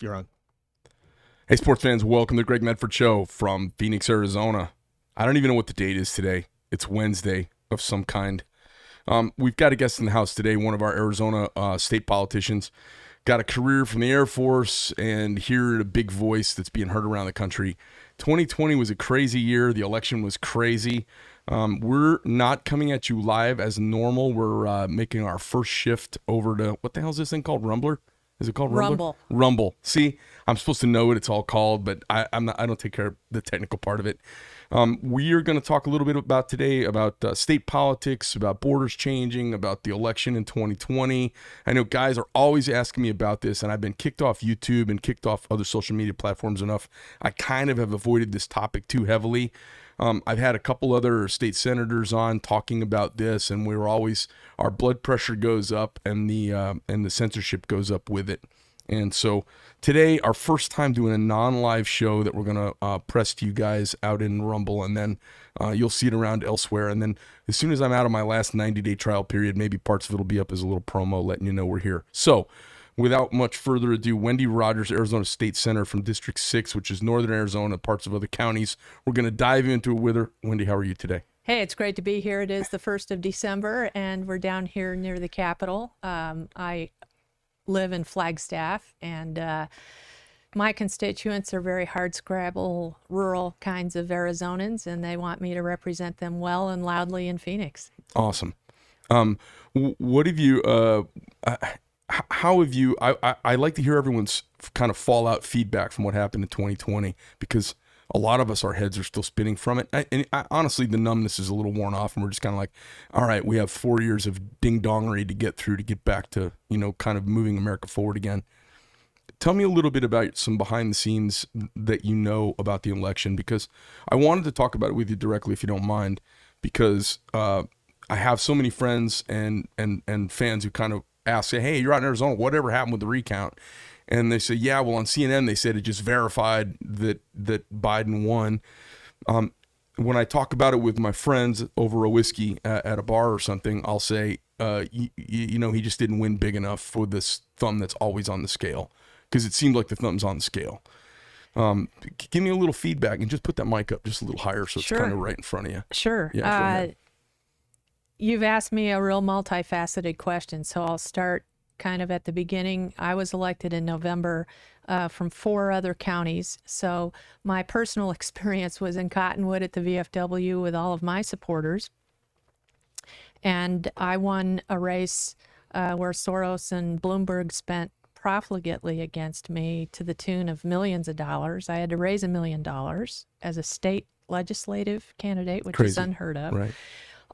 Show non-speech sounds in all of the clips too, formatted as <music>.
You're on. Hey, sports fans, welcome to Greg Medford Show from Phoenix, Arizona. I don't even know what the date is today. It's Wednesday of some kind. Um, we've got a guest in the house today, one of our Arizona uh, state politicians. Got a career from the Air Force and here a big voice that's being heard around the country. 2020 was a crazy year. The election was crazy. Um, we're not coming at you live as normal. We're uh, making our first shift over to what the hell is this thing called? Rumbler? Is it called Rumbler? Rumble. Rumble. See, I'm supposed to know what it's all called, but I, I'm not. I don't take care of the technical part of it. Um, we are going to talk a little bit about today about uh, state politics, about borders changing, about the election in 2020. I know guys are always asking me about this, and I've been kicked off YouTube and kicked off other social media platforms enough. I kind of have avoided this topic too heavily. Um, I've had a couple other state senators on talking about this, and we were always our blood pressure goes up and the uh, and the censorship goes up with it. And so today, our first time doing a non-live show that we're gonna uh, press to you guys out in Rumble, and then uh, you'll see it around elsewhere. And then as soon as I'm out of my last 90-day trial period, maybe parts of it'll be up as a little promo, letting you know we're here. So. Without much further ado, Wendy Rogers, Arizona State Senator from District 6, which is northern Arizona, parts of other counties. We're going to dive into it with her. Wendy, how are you today? Hey, it's great to be here. It is the 1st of December, and we're down here near the Capitol. Um, I live in Flagstaff, and uh, my constituents are very hard scrabble, rural kinds of Arizonans, and they want me to represent them well and loudly in Phoenix. Awesome. Um, what have you? Uh, how have you? I, I I like to hear everyone's kind of fallout feedback from what happened in 2020 because a lot of us our heads are still spinning from it. I, and I, honestly, the numbness is a little worn off, and we're just kind of like, all right, we have four years of ding dongery to get through to get back to you know kind of moving America forward again. Tell me a little bit about some behind the scenes that you know about the election because I wanted to talk about it with you directly if you don't mind because uh, I have so many friends and and and fans who kind of ask, say, "Hey, you're out in Arizona. Whatever happened with the recount?" And they say, "Yeah, well, on CNN they said it just verified that that Biden won." Um, when I talk about it with my friends over a whiskey at, at a bar or something, I'll say, uh, y- y- "You know, he just didn't win big enough for this thumb that's always on the scale because it seemed like the thumb's on the scale." Um, give me a little feedback and just put that mic up just a little higher so it's kind of right in front of you. Sure. Yeah, uh. You've asked me a real multifaceted question, so I'll start kind of at the beginning. I was elected in November uh, from four other counties, so my personal <laughs> experience was in Cottonwood at the VFW with all of my supporters, and I won a race uh, where Soros and Bloomberg spent profligately against me to the tune of millions of dollars. I had to raise a million dollars as a state legislative candidate, which is unheard of Right.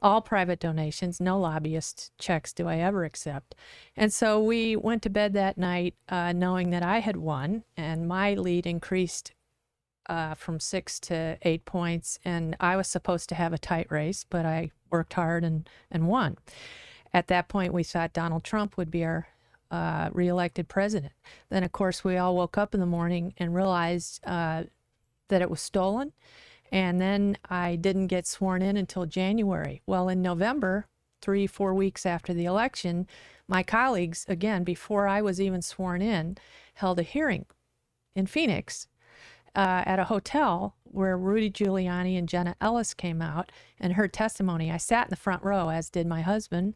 All private donations, no lobbyist checks do I ever accept. And so we went to bed that night uh, knowing that I had won, and my lead increased uh, from six to eight points. And I was supposed to have a tight race, but I worked hard and, and won. At that point, we thought Donald Trump would be our uh, reelected president. Then, of course, we all woke up in the morning and realized uh, that it was stolen. And then I didn't get sworn in until January. Well, in November, three, four weeks after the election, my colleagues, again, before I was even sworn in, held a hearing in Phoenix uh, at a hotel where Rudy Giuliani and Jenna Ellis came out and heard testimony. I sat in the front row, as did my husband,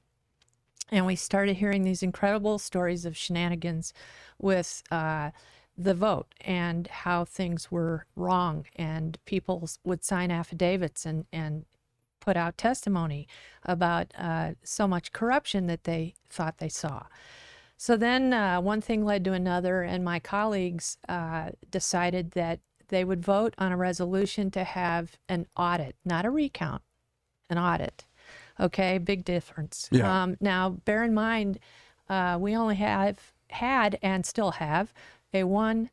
and we started hearing these incredible stories of shenanigans with uh, the vote and how things were wrong, and people would sign affidavits and and put out testimony about uh, so much corruption that they thought they saw. So then uh, one thing led to another, and my colleagues uh, decided that they would vote on a resolution to have an audit, not a recount, an audit. Okay, big difference. Yeah. Um, now, bear in mind, uh, we only have had and still have a one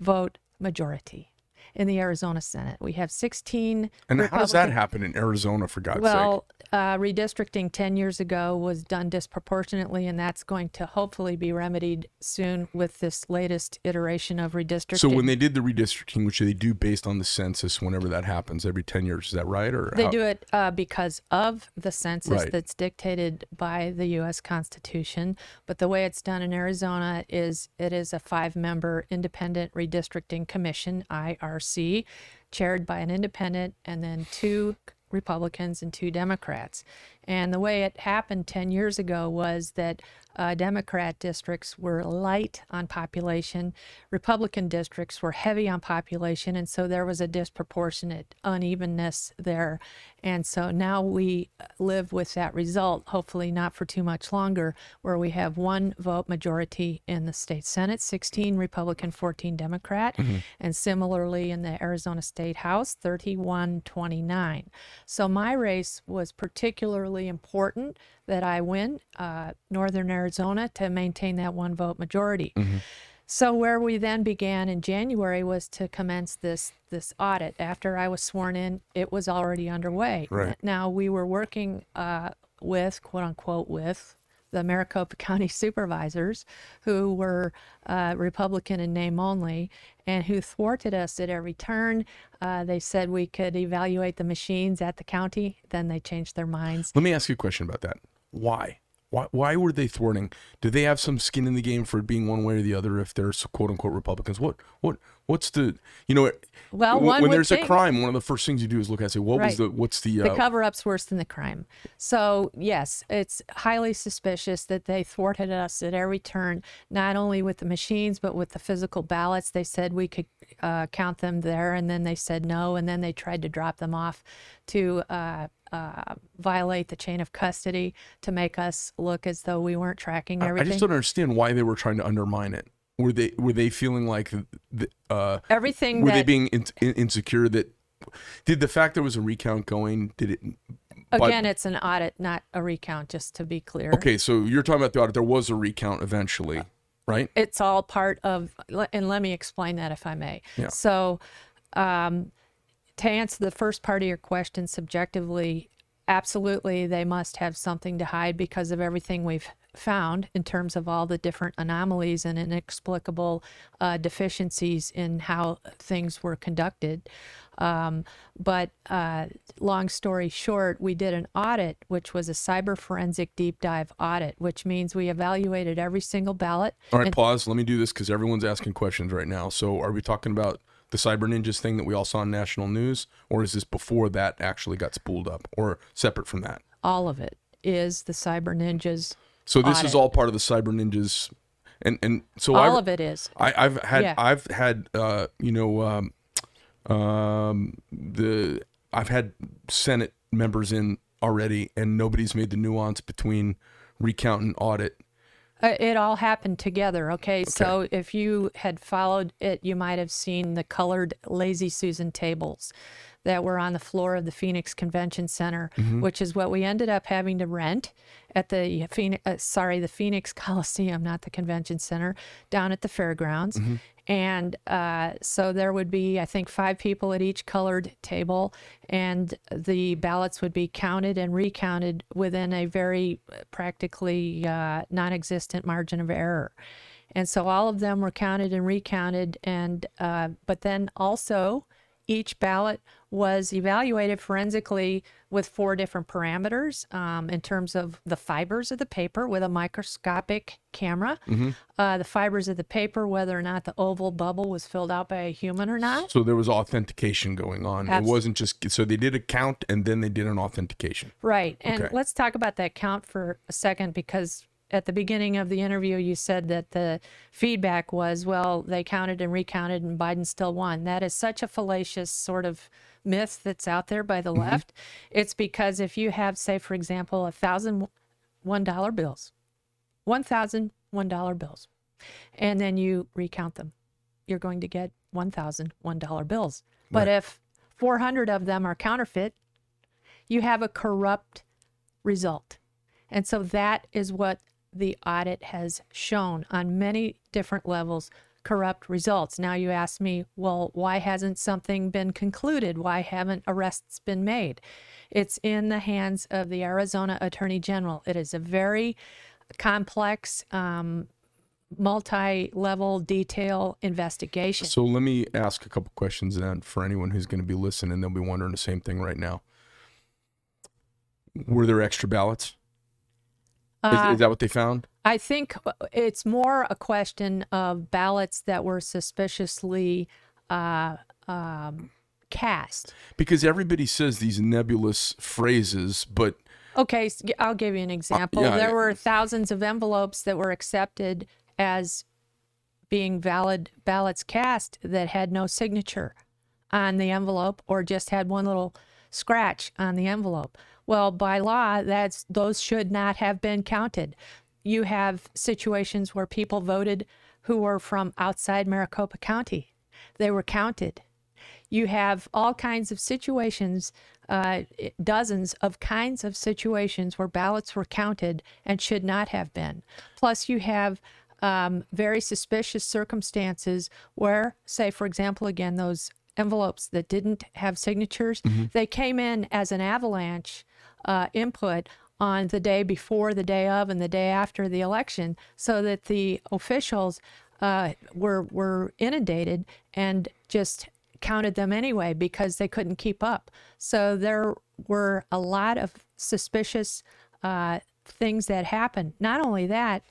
vote majority. In the Arizona Senate. We have 16. And how does that happen in Arizona, for God's sake? Well, uh, redistricting 10 years ago was done disproportionately, and that's going to hopefully be remedied soon with this latest iteration of redistricting. So when they did the redistricting, which they do based on the census, whenever that happens, every ten years, is that right? Or They how- do it uh, because of the census Right. that's dictated by the U.S. Constitution. But the way it's done in Arizona is it is a five member independent redistricting commission, IRC, chaired by an independent and then two Republicans and two Democrats. And the way it happened 10 years ago was that uh, Democrat districts were light on population, Republican districts were heavy on population, and so there was a disproportionate unevenness there. And so now we live with that result, hopefully not for too much longer, where we have one vote majority in the state Senate, 16 Republican, 14 Democrat, and similarly in the Arizona State House, 31 29. So my race was particularly important that I win uh, Northern Arizona to maintain that one vote majority. So where we then began in January was to commence this this audit. After I was sworn in, it was already underway. Right. Now we were working uh, with quote unquote with the Maricopa <laughs> County supervisors, who were uh, Republican in name only, and who thwarted us at every turn. Uh, they said we could evaluate the machines at the county. Then they changed their minds. Let me ask you a question about that. Why? Why, why were they thwarting? Do they have some skin in the game for it being one way or the other if they're quote unquote Republicans? What what what's the you know Well, when, when there's a crime, one of the first things you do is look at it and say, what was the what's the, The uh, cover up's worse than the crime. So, yes, it's highly suspicious that they thwarted us at every turn, not only with the machines, but with the physical ballots. They said we could uh, count them there, and then they said no, and then they tried to drop them off to uh, uh, violate the chain of custody to make us look as though we weren't tracking everything. I just don't understand why they were trying to undermine it. Were they were they feeling like the, uh, everything were that they being in, in, insecure that did the fact there was a recount going did it by- again, it's an audit, not a recount. Just to be clear. okay so you're talking about the audit there was a recount eventually right it's all part of and let me explain that if i may Yeah. so um, to answer the first part of your question subjectively absolutely they must have something to hide because of everything we've found in terms of all the different anomalies and inexplicable uh, deficiencies in how things were conducted um, but uh, long story short, we did an audit, which was a cyber forensic deep dive audit, which means we evaluated every single ballot. all right and- pause let me do this because everyone's asking questions right now so are we talking about the cyber ninjas thing that we all saw on national news or is this before that actually got spooled up or separate from that all of it is the cyber ninjas. so this is all part of the cyber ninjas and and so All I, of it is. I, I've had Yeah. I've had uh, you know um, um, the I've had Senate members in already, and nobody's made the nuance between recount and audit. Uh, It all happened together. Okay? So if you had followed it, you might have seen the colored Lazy Susan tables that were on the floor of the Phoenix Convention Center, which is what we ended up having to rent at the Phoenix, uh, sorry, the Phoenix <laughs> Coliseum, not the Convention Center, down at the fairgrounds. And uh, so there would be, I think, five people at each colored table, and the ballots would be counted and recounted within a very uh, practically uh, non existent margin of error. And so all of them were counted and recounted, and uh, but then also each ballot was evaluated forensically with four different parameters um, in terms of the fibers of the paper with a microscopic camera, uh, the fibers of the paper, whether or not the oval bubble was filled out by a human or not. So there was authentication going on. It wasn't just so they did a count and then they did an authentication. Right. And Okay. let's talk about that count for a second because at the beginning of the interview, you said that the feedback was, well, they counted and recounted and Biden still won. That is such a fallacious sort of myth that's out there by the mm-hmm. left. It's because if you have, say, for example, a thousand one dollar bills, one thousand one dollar bills, and then you recount them, you're going to get one thousand one dollar bills. But if 400 of them are counterfeit, you have a corrupt result. And so that is what the audit has shown on many different levels corrupt results. Now you ask me, well, why hasn't something been concluded? Why haven't arrests been made? It's in the hands of the Arizona Attorney General. It is a very complex, um, multi level detail investigation. So let me ask a couple questions then for anyone who's going to be listening. They'll be wondering the same thing right now. Were there extra ballots? Is, Uh, is that what they found? I think uh, it's more a question of ballots that were suspiciously uh, um, cast. Because everybody says these nebulous phrases, but Okay, I'll give you an example. Uh, yeah, there I- were thousands of envelopes that were accepted as being valid ballots cast that had no signature on the envelope or just had one little scratch on the envelope. Well, by law, that's those should not have been counted. You have situations where people voted who were from outside Maricopa County. They were counted you have all kinds of situations, uh, dozens of kinds of situations where ballots were counted and should not have been. Plus, you have um, very suspicious circumstances where, say, for example, again, those envelopes that didn't have signatures, they came in as an avalanche uh, input on the day before, the day of, and the day after the election, so that the officials uh, were were inundated and just counted them anyway because they couldn't keep up. So there were a lot of suspicious uh, things that happened. Not only that,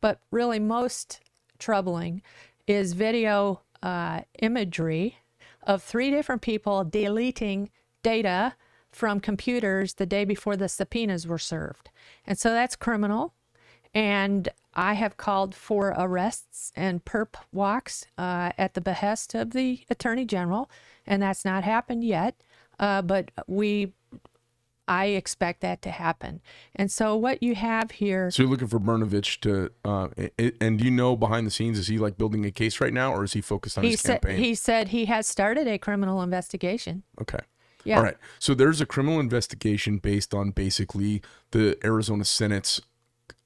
but really most troubling is video uh, imagery of three different people deleting data from computers the day before the subpoenas were served. And so that's criminal. And I have called for arrests and perp walks uh, at the behest of the Attorney General, and that's not happened yet. Uh, but we, I expect that to happen. And so what you have here, so you're looking for Brnovich to, uh, and do you know behind the scenes, is he like building a case right now or is he focused on he his said campaign? he said he has started a criminal investigation. okay. Yeah. All right. So there's a criminal investigation based on basically the Arizona Senate's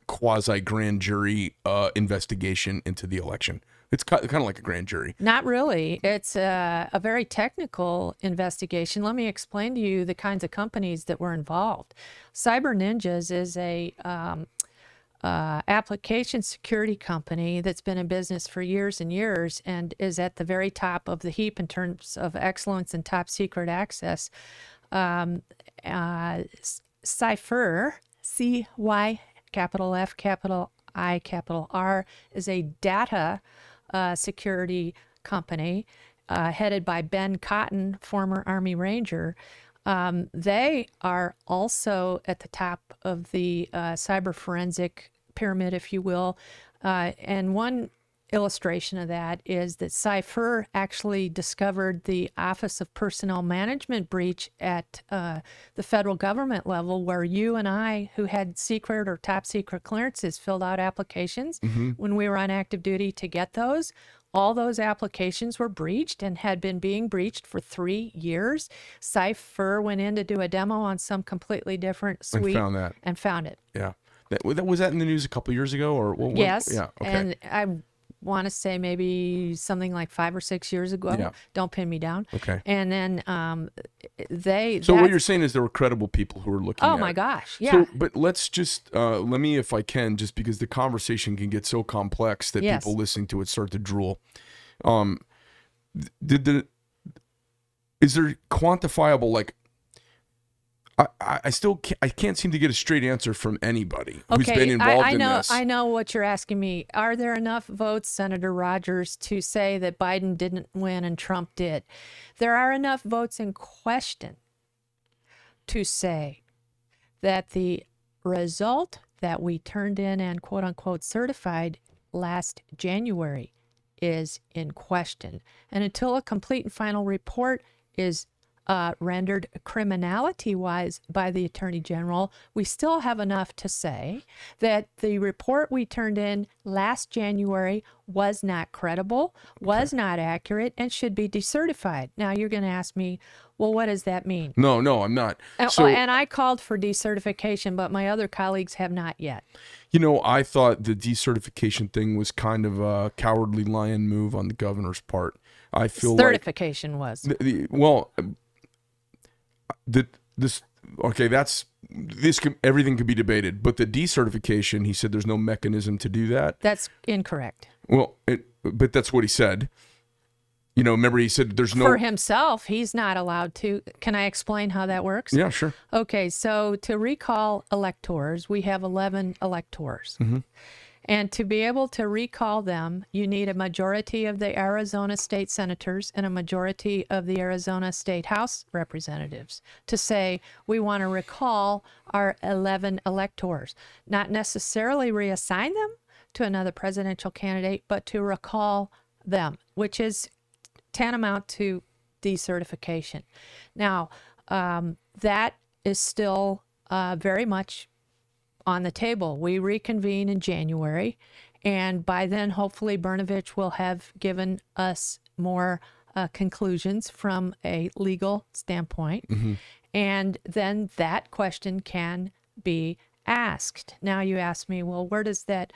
quasi grand jury uh, investigation into the election. It's kind of like a grand jury. Not really. It's a, a very technical investigation. Let me explain to you the kinds of companies that were involved. Cyber Ninjas is a um, uh, application security company that's been in business for years and years and is at the very top of the heap in terms of excellence and top secret access. Um, uh, CyFIR, C Y capital F capital I capital R, is a data uh, security company uh, headed by Ben Cotton, former Army Ranger. Um, they are also at the top of the uh, cyber forensic pyramid, if you will. Uh, and one illustration of that is that CyFIR actually discovered the Office of Personnel Management breach at uh, the federal government level, where you and I, who had secret or top secret clearances, filled out applications when we were on active duty to get those. All those applications were breached and had been being breached for three years. CyFIR went in to do a demo on some completely different And suite found that. and found it. Yeah. That, was that in the news a couple years ago or what? what- Yes. Yeah. Okay. And I want to say maybe something like five or six years ago. Yeah. Don't pin me down. okay. And then um, they. So what you're saying is there were credible people who were looking Oh my it. gosh! Yeah. So, but let's just uh, let me, if I can, just because the conversation can get so complex that Yes. people listening to it start to drool. Um, did the is there quantifiable like? I, I still can't, I can't seem to get a straight answer from anybody who's been involved I, I in know. this. I know what you're asking me. Are there enough votes, Senator Rogers, to say that Biden didn't win and Trump did? There are enough votes in question to say that the result that we turned in and quote unquote certified last January is in question. And until a complete and final report is uh, rendered criminality wise by the Attorney General, we still have enough to say that the report we turned in last January was not credible, was not accurate, and should be decertified. Now, you're going to ask me, Well, what does that mean? No, no, I'm not. And- So and I called for decertification, but my other colleagues have not yet. you know, I thought the decertification thing was kind of a cowardly lion move on the governor's part. I feel like Certification was. the, the, well, the this okay. That's this. Can, everything could be debated, but the decertification, he said, there's no mechanism to do that. That's incorrect. Well, it, but that's what he said. You know, remember he said there's no. For himself, he's not allowed to. Can I explain how that works? Yeah, sure. Okay, so to recall electors, we have 11 electors. Mm-hmm. And to be able to recall them, you need a majority of the Arizona state senators and a majority of the Arizona state House representatives to say, we want to recall our 11 electors. Not necessarily reassign them to another presidential candidate, but to recall them, which is tantamount to decertification. Now, um, that is still uh, very much on the table. We reconvene in January, and by then, hopefully, Brnovich will have given us more uh, conclusions from a legal standpoint. And then that question can be asked. Now, you ask me, well, where does that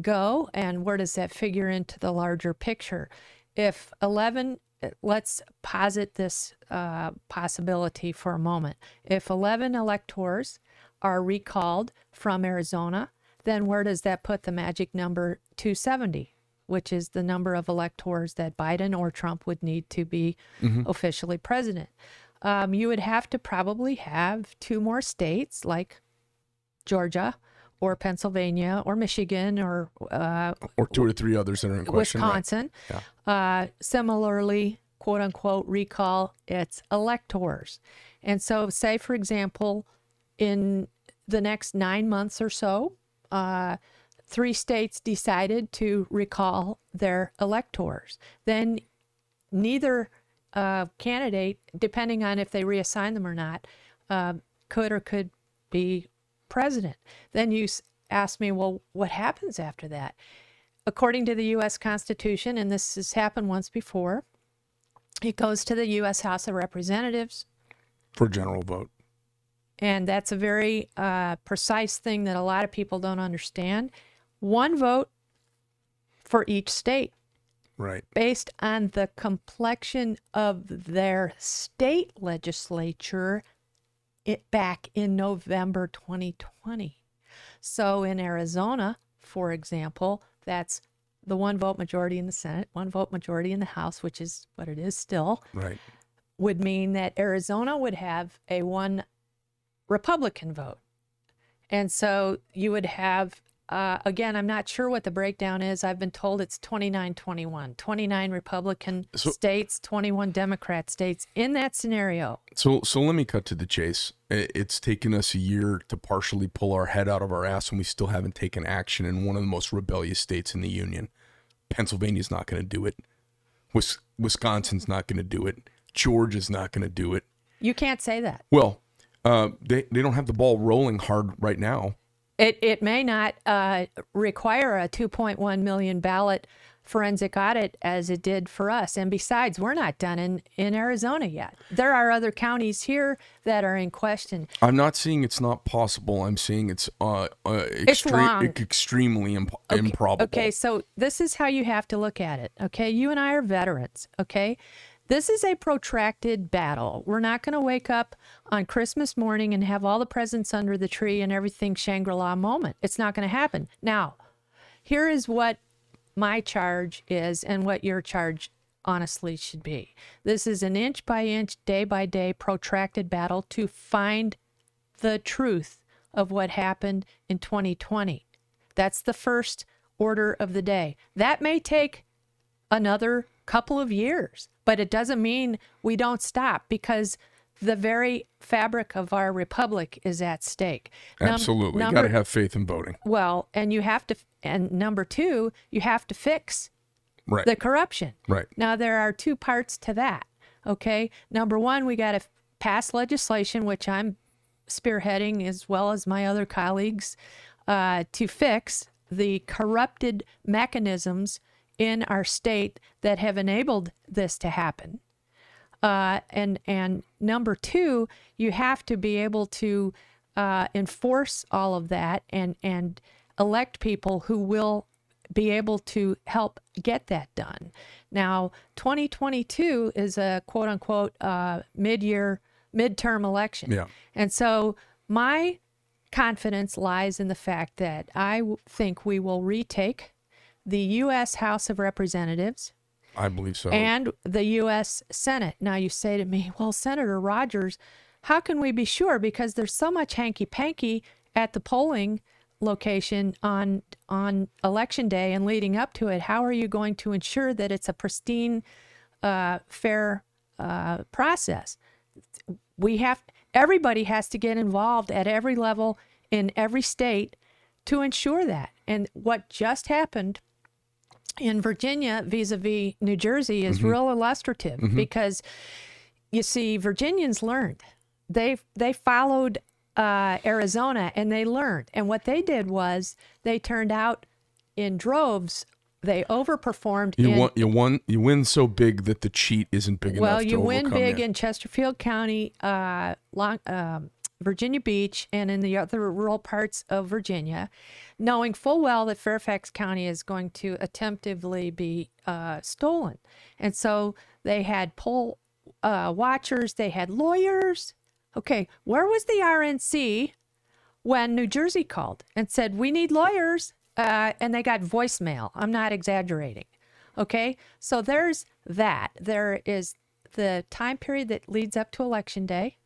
go and where does that figure into the larger picture? If 11, let's posit this uh, possibility for a moment. If 11 electors are recalled from Arizona, then where does that put the magic number 270, which is the number of electors that Biden or Trump would need to be officially president? Um, you would have to probably have two more states like Georgia or Pennsylvania or Michigan or uh, Or two or three others that are in question. right? Wisconsin. Uh, similarly, quote unquote, recall its electors. And so, say, for example, in the next nine months or so, uh, three states decided to recall their electors. Then neither uh, candidate, depending on if they reassign them or not, uh, could or could be president. Then you ask me, well, what happens after that? According to the U.S. Constitution, and this has happened once before, it goes to the U.S. House of Representatives, For general vote. And that's a very uh, precise thing that a lot of people don't understand. One vote for each state Right. based on the complexion of their state legislature it back in November 2020. So in Arizona, for example, that's the one vote majority in the Senate, one vote majority in the House, which is what it is still, Right. would mean that Arizona would have a one Republican vote. And so you would have, uh, again, I'm not sure what the breakdown is. I've been told it's 29 21, 29 Republican So- states, 21 Democrat states in that scenario. So, so let me cut to the chase. It's taken us a year to partially pull our head out of our ass, and we still haven't taken action in one of the most rebellious states in the union. Pennsylvania's not going to do it. Wisconsin's not going to do it. Georgia's not going to do it. You can't say that. Well, uh, they they don't have the ball rolling hard right now. It, it may not uh, require a 2.1 million ballot forensic audit as it did for us. And besides, we're not done in, in Arizona yet. There are other counties here that are in question. I'm not saying it's not possible. I'm saying it's uh, uh It's wrong. extremely imp- improbable. Okay, so this is how you have to look at it. Okay, you and I are veterans. Okay, this is a protracted battle. We're not going to wake up on Christmas morning and have all the presents under the tree and everything Shangri La moment. It's not going to happen. Now, here is what my charge is and what your charge honestly should be. This is an inch by inch, day by day, protracted battle to find the truth of what happened in 2020. That's the first order of the day. That may take another couple of years, but it doesn't mean we don't stop because the very fabric of our republic is at stake. Num- Absolutely, you got to have faith in voting. well, and you have to, and number two, you have to fix Right. the corruption. right. Now, there are two parts to that. Okay. Number one, we got to pass legislation, which I'm spearheading as well as my other colleagues, uh, to fix the corrupted mechanisms in our state that have enabled this to happen. Uh, and and number two, you have to be able to uh, enforce all of that and and elect people who will be able to help get that done. Now, 2022 is a quote unquote uh, mid year, midterm election. Yeah. And so my confidence lies in the fact that I w- think we will retake the U.S. House of Representatives I believe so. and the U.S. Senate. Now, you say to me, <laughs> well, Senator Rogers, how can we be sure? Because there's so much hanky panky at the polling location on on election day and leading up to it. How are you going to ensure that it's a pristine, uh, fair uh, process? We have everybody has to get involved at every level in every state to ensure that. And what just happened in Virginia vis-a-vis New Jersey is real illustrative because you see Virginians learned. They they followed uh, Arizona and they learned. And what they did was they turned out in droves. They overperformed you in won, you won, you win so big that the cheat isn't big well, enough. Well, you to win big you. in Chesterfield County, uh, Long, um, Virginia Beach, and in the other rural parts of Virginia, knowing full well that Fairfax County is going to attemptively be uh, stolen. And so they had poll uh, watchers, they had lawyers. Okay, where was the RNC when New Jersey called and said, We need lawyers? Uh, and they got voicemail. I'm not exaggerating. Okay, so there's that. There is the time period that leads up to election day.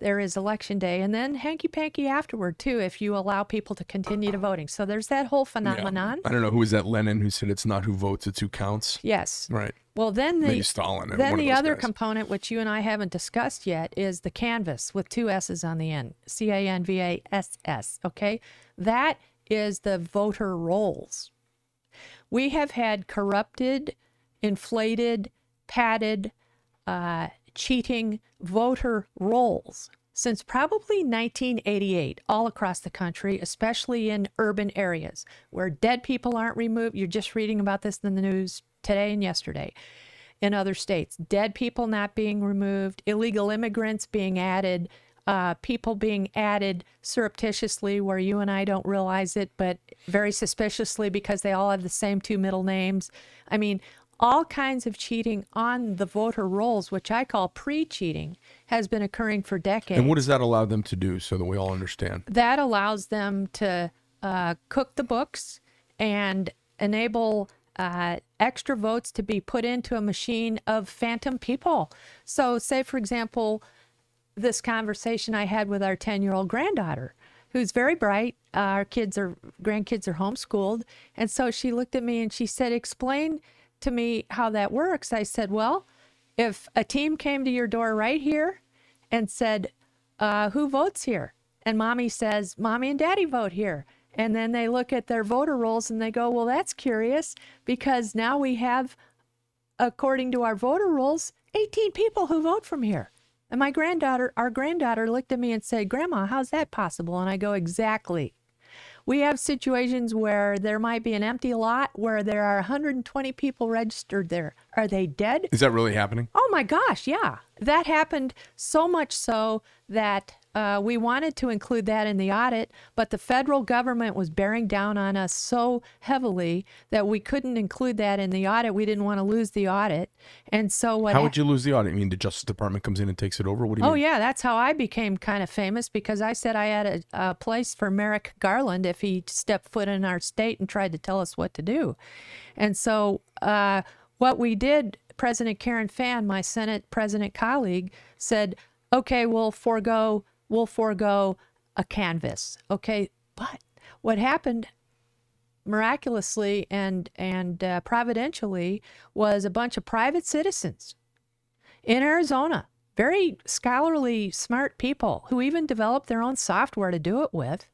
There is election day, and then hanky panky afterward too, if you allow people to continue to voting. So there's that whole Yeah. phenomenon. I don't know who was that Lenin who said it's not who votes, it's who counts. Yes. Right. Well, then the Maybe Stalin. then the other guys. component, which you and I haven't discussed yet, is the canvass with two S's on the end. C A N V A S S. Okay. That is the voter rolls. We have had corrupted, inflated, padded, uh, cheating voter rolls since probably 1988 all across the country, especially in urban areas where dead people aren't removed. You're just reading about this in the news today and yesterday in other states. Dead people not being removed, illegal immigrants being added, uh, people being added surreptitiously where you and I don't realize it, but very suspiciously because they all have the same two middle names. I mean, all kinds of cheating on the voter rolls, which I call pre cheating, has been occurring for decades And what does that allow them to do so that we all understand? that allows them to uh, cook the books and enable uh, extra votes to be put into a machine of phantom people. So, say, for example, this conversation I had with our 10 year old granddaughter, who's very bright. Our kids are, grandkids are homeschooled. And so she looked at me and she said, Explain to me how that works. I said, Well, if a team came to your door right here and said, uh, Who votes here? And mommy says, Mommy and daddy vote here. And then they look at their voter rolls and they go, Well, that's curious because now we have, according to our voter rolls, 18 people who vote from here. And my granddaughter, our granddaughter looked at me and said, Grandma, how's that possible? And I go, Exactly. We have situations where there might be an empty lot where there are 120 people registered there. Are they dead? Is that really happening? Oh my gosh, yeah. That happened so much so that uh, we wanted to include that in the audit, but the federal government was bearing down on us so heavily that we couldn't include that in the audit. We didn't want to lose the audit. And so what How would you lose the audit? I mean, the Justice Department comes in and takes it over? What do you Oh mean? yeah, that's how I became kind of famous because I said I had a, a place for Merrick Garland if he stepped foot in our state and tried to tell us what to do. And so uh, what we did, President Karen Fann, my Senate president colleague, said, "Okay, we'll forego we'll forego a canvass." Okay, but what happened miraculously and and uh, providentially was a bunch of private citizens in Arizona. Very scholarly, smart people who even developed their own software to do it with,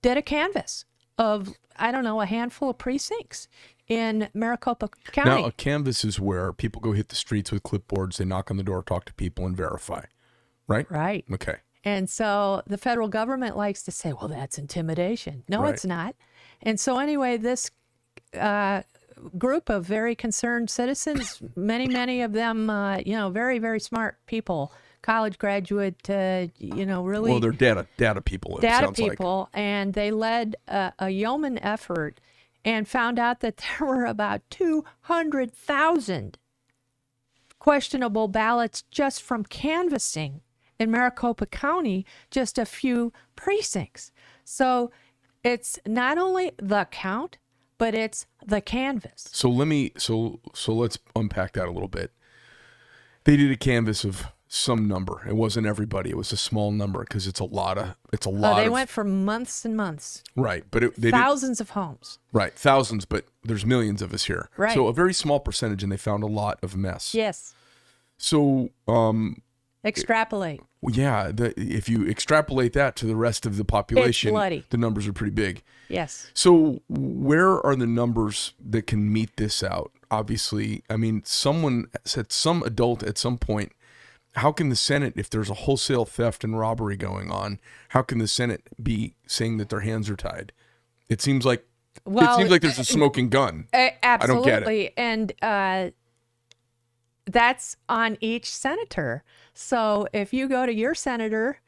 did a canvass of, I don't know, a handful of precincts in Maricopa County. Now, a canvass is where people go hit the streets with clipboards, they knock on the door, talk to people, and verify. Right? right. Okay. And so the federal government likes to say, well, that's intimidation. No, Right. it's not. And so, anyway, this uh, group of very concerned citizens. many, many of them, uh, you know, very, very smart people, college graduate, uh, you know, really Well, they're data data people. It data sounds like. people, and they led a, a yeoman effort and found out that <laughs> there were about 200,000 questionable ballots just from canvassing in Maricopa County, just a few precincts. So it's not only the count, but it's the canvass. So let me so so let's unpack that a little bit. They did a canvass of some number. It wasn't everybody. It was a small number because it's a lot of it's a lot. Oh, they of went for months and months, right. But it, they did, thousands of homes. right thousands, but there's millions of us here. Right. So a very small percentage, and they found a lot of mess. Yes. So um Extrapolate. yeah, the, if you extrapolate that to the rest of the population, the numbers are pretty big. Yes. So where are the numbers that can meet this out? Obviously, I mean, someone said some adult at some point. How can the Senate, if there's a wholesale theft and robbery going on, how can the Senate be saying that their hands are tied? It seems like Well, it seems like there's a smoking gun. It. absolutely. And uh, that's on each senator. So if you go to your senator,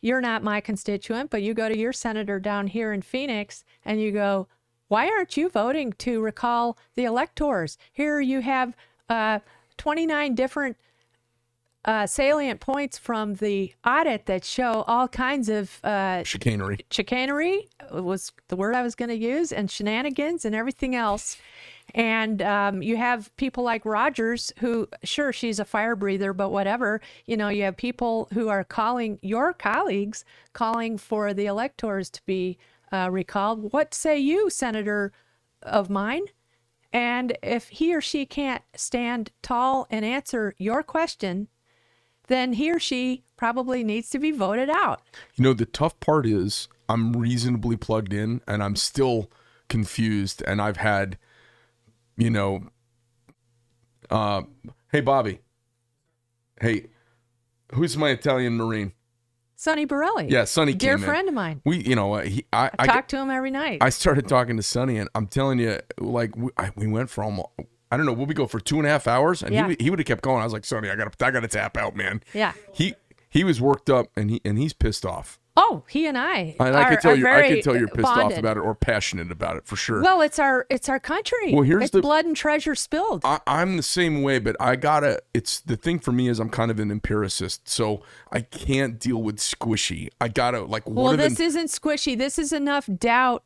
you're not my constituent, but you go to your senator down here in Phoenix and you go, why aren't you voting to recall the electors? Here you have uh, 29 different uh, salient points from the audit that show all kinds of uh, Chicanery. chicanery was the word I was going to use, and shenanigans and everything else. And um, you have people like Rogers, who, sure, she's a fire breather, but whatever. You know, you have people who are calling your colleagues, calling for the electors to be uh, recalled. What say you, Senator of mine? And if he or she can't stand tall and answer your question, then he or she probably needs to be voted out. You know, the tough part is I'm reasonably plugged in and I'm still confused. And I've had, you know, uh, hey, Bobby. Hey, who's my Italian Marine? Sonny Borrelli. Yeah, Sonny Dear came in. friend of mine. We, you know, uh, he, I, I, I, talk to him every night. I started talking to Sonny, and I'm telling you, like, we, I, we went for almost, I don't know, what we go for two and a half hours, and Yeah. he, would- he would have kept going. I was like, Sonny, I got to, I got to tap out, man. yeah. He, he was worked up, and he, and he's pissed off. Oh, he and I. And are, I could tell you, I could tell you're pissed off about it or passionate about it for sure. Well, it's our it's our country. Well, here's it's the- blood and treasure spilled. I, I'm the same way, but I gotta. It's the thing for me is I'm kind of an empiricist, so I can't deal with squishy. I gotta like. What well, this isn't squishy. This is enough doubt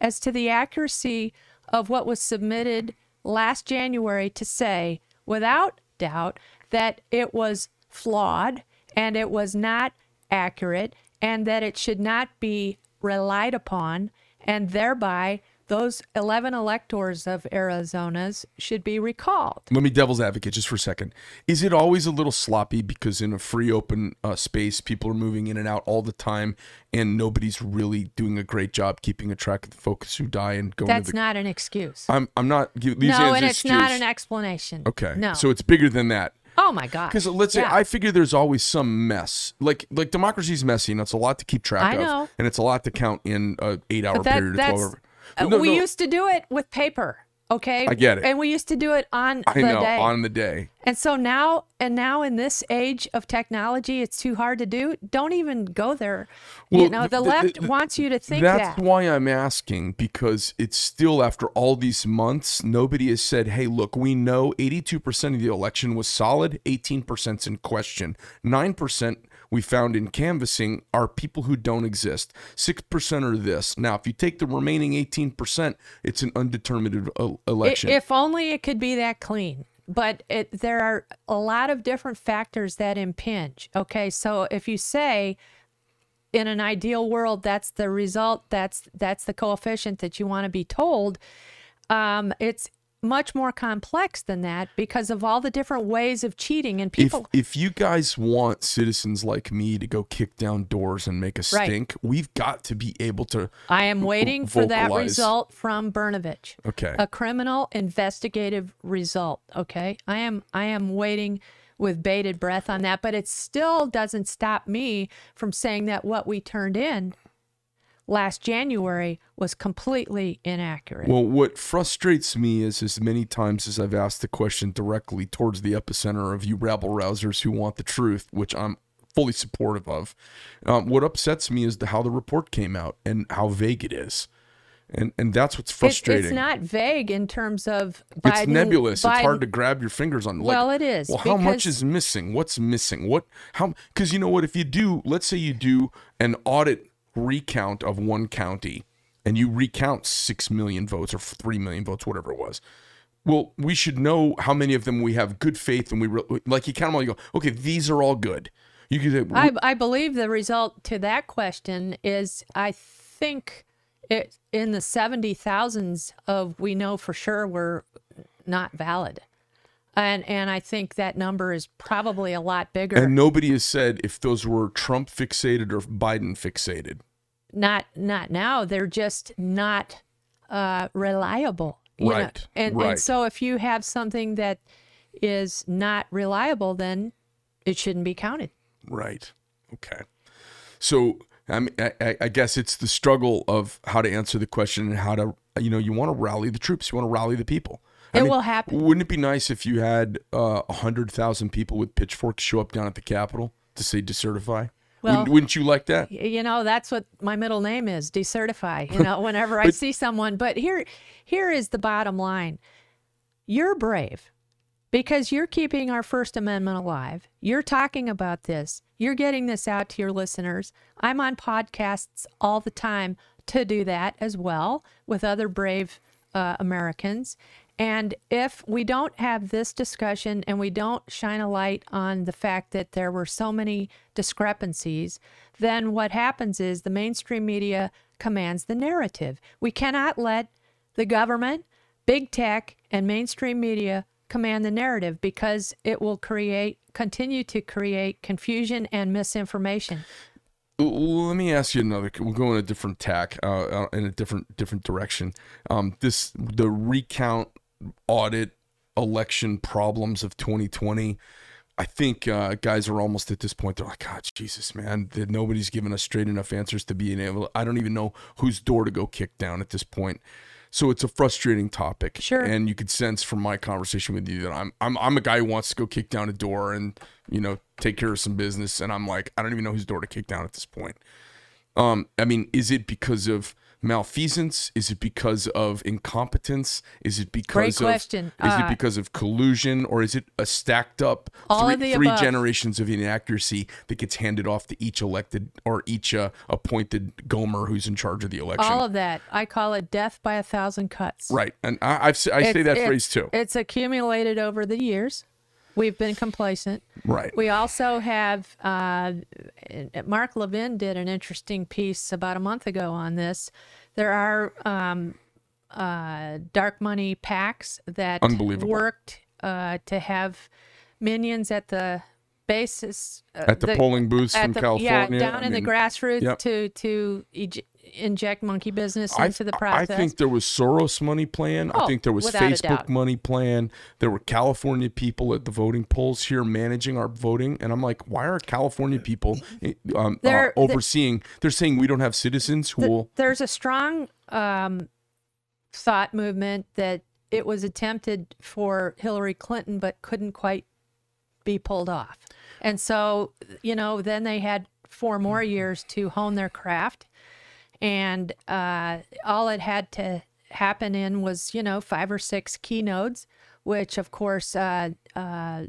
as to the accuracy of what was submitted last January to say, without doubt, that it was flawed and it was not accurate and that it should not be relied upon, and thereby those 11 electors of Arizona's should be recalled. Let me devil's advocate just for a second. Is it always a little sloppy because in a free open uh, space, people are moving in and out all the time, and nobody's really doing a great job keeping a track of the folks who die and going That's to the. not an excuse. I'm I'm not. These no, and it's not an explanation. Okay. No. So it's bigger than that. oh my God. Because let's say Yeah. I figure there's always some mess. Like like democracy's messy, and it's a lot to keep track I of, know. and it's a lot to count in a eight hour that, period, or that's, Uh, no, we no, used to do it with paper. Okay. I get it. And we used to do it on I the know day. on the day. and so now, and now in this age of technology, it's too hard to do. Don't even go there. you know, th- the th- left th- wants you to think That's that. why I'm asking because it's still after all these months, nobody has said, "Hey, look, we know 82% of the election was solid, 18% in question, 9% we found in canvassing are people who don't exist. 6% are this. Now, if you take the remaining 18%, it's an undetermined election. If only it could be that clean. But it, there are a lot of different factors that impinge. Okay, so if you say in an ideal world that's the result, that's that's the coefficient that you want to be told, um, it's much more complex than that because of all the different ways of cheating and people. if you guys want citizens like me to go kick down doors and make a Right. stink, we've got to be able to. I am waiting for that result from Brnovich. Okay. a criminal investigative result okay i am i am waiting with bated breath on that but it still doesn't stop me from saying that what we turned in last January was completely inaccurate. Well, what frustrates me is as many times as I've asked the question directly towards the epicenter of you rabble rousers who want the truth, which I'm fully supportive of. Um, what upsets me is the, how the report came out and how vague it is. And, and that's what's It- frustrating. it's not vague in terms of It's Biden. nebulous. It's hard to grab your fingers on. Like, Well, it is, Well, how much is missing? What's missing? What? How? Because you know what? If you do, let's say you do an audit recount of one county, and you recount six million votes or three million votes, whatever it was. Well, we should know how many of them we have good faith, and we re- like you count them all. You go, okay, these are all good. You could say, I, I believe the result to that question is I think it in the 70 thousands of we know for sure were not valid. And and I think that number is probably a lot bigger. and nobody has said if those were Trump fixated or Biden fixated. Not not now. They're just not uh, reliable. you know. Right, And right. and so if you have something that is not reliable, then it shouldn't be counted. Right. Okay. So I, mean, I, I- guess it's the struggle of how to answer the question and how to, you know, you want to rally the troops, you want to rally the people. I It mean, will happen. Wouldn't it be nice if you had uh, a hundred thousand people with pitchforks show up down at the Capitol to say decertify? Well- wouldn't, wouldn't you like that? You know that's what my middle name is decertify you <laughs> know whenever i see someone. But here here is the bottom line. You're brave because you're keeping our first amendment alive. You're talking about this. You're getting this out to your listeners. I'm on podcasts all the time to do that as well with other brave uh, americans and if we don't have this discussion and we don't shine a light on the fact that there were so many discrepancies, then what happens is the mainstream media commands the narrative. We cannot let the government, big tech, and mainstream media command the narrative because it will create, continue to create confusion and misinformation. Let me ask you another. We'll go in a different tack, uh, uh, in a different different direction. Um, this the recount, audit, election problems of 2020. I think uh, guys are almost at this point. They're like, God, Jesus, man, that nobody's given us straight enough answers to being able. I don't even know whose door to go kick down at this point. So it's a frustrating topic. Sure. And you could sense from my conversation with you that I'm I'm I'm a guy who wants to go kick down a door and you know take care of some business. And I'm like, I don't even know whose door to kick down at this point. Um, I mean, is it because of malfeasance? Is it because of incompetence? Is it because Great of question. is Uh, it because of collusion or is it a stacked up three, three generations of inaccuracy that gets handed off to each elected or each uh, appointed Gomer who's in charge of the election? All of that. I call it death by a thousand cuts. right, and I, I've s- I say that phrase too. It's accumulated over the years. We've been complacent. right. We also have uh, Mark Levin did an interesting piece about a month ago on this. There are um, uh, dark money PACs that Unbelievable. worked uh, to have minions at the basis uh, At the, polling booths from the- California, Yeah, down I in mean, the grassroots yep. to to inject monkey business I, into the process. I think there was Soros money plan. I Oh, think there was Facebook money plan. There were California people at the voting polls here managing our voting, and I'm like, why are California people um, uh, They're- they- overseeing? They're saying we don't have citizens who will. there's a strong um, thought movement that it was attempted for Hillary Clinton but couldn't quite be pulled off. And so, you know, then they had four more years to hone their craft. And uh, all it had to happen in was, you know, five or six keynotes, which of course uh, uh,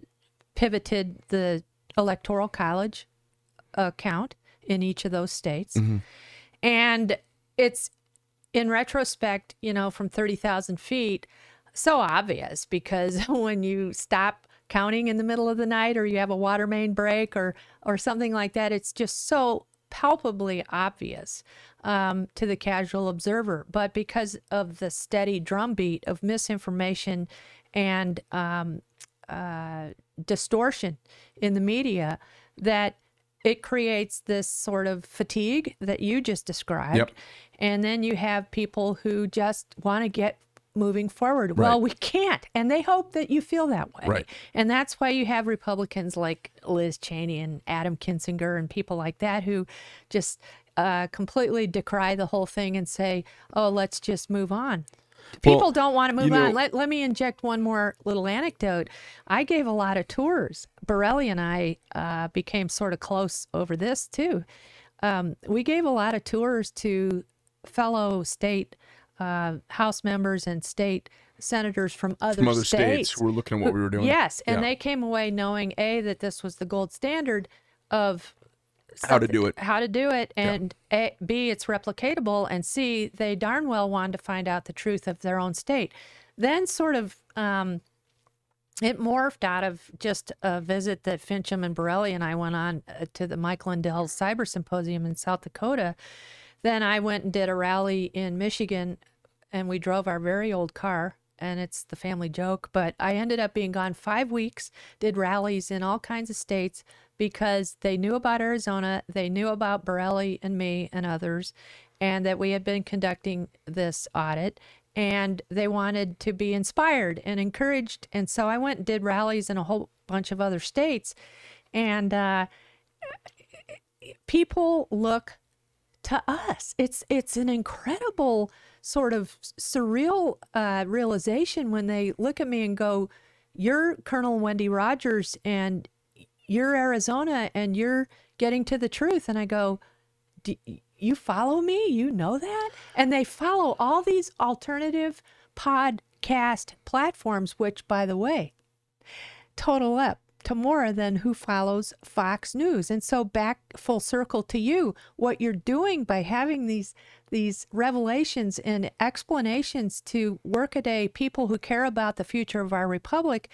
pivoted the Electoral College account in each of those states. And it's in retrospect, you know, from 30,000 feet, so obvious because <laughs> when you stop counting in the middle of the night or you have a water main break or, or something like that, it's just so palpably obvious um, to the casual observer. But because of the steady drumbeat of misinformation and um, uh, distortion in the media, that it creates this sort of fatigue that you just described. Yep. And then you have people who just want to get moving forward. Well, we can't. And they hope that you feel that way. Right. And that's why you have Republicans like Liz Cheney and Adam Kinzinger and people like that who just uh, completely decry the whole thing and say, "Oh, let's just move on." People Well, don't want to move you know- on. Let, let me inject one more little anecdote. I gave a lot of tours. Borrelli and I uh, became sort of close over this too. Um, we gave a lot of tours to fellow state uh, House members and state senators from other, From other states who were looking at what we were doing. Yes, and Yeah. they came away knowing a that this was the gold standard of How to do it. how to do it, and a, b it's replicatable, and c they darn well wanted to find out the truth of their own state. Then sort of um, it morphed out of just a visit that Finchem and Borrelli and I went on uh, to the Mike Lindell Cyber Symposium in South Dakota. Then I went and did a rally in Michigan, and we drove our very old car. And it's the family joke, but I ended up being gone five weeks, did rallies in all kinds of states because they knew about Arizona, they knew about Borrelli and me and others, and that we had been conducting this audit and they wanted to be inspired and encouraged. And so I went and did rallies in a whole bunch of other states. And uh, people look to us. It's it's an incredible sort of surreal uh, realization when they look at me and go, "You're Colonel Wendy Rogers, and you're Arizona, and you're getting to the truth." And I go, "Do you follow me? You know that?" And they follow all these alternative podcast platforms, which, by the way, total up to more than who follows Fox News. And so back full circle to you, what you're doing by having these these revelations and explanations to workaday people who care about the future of our republic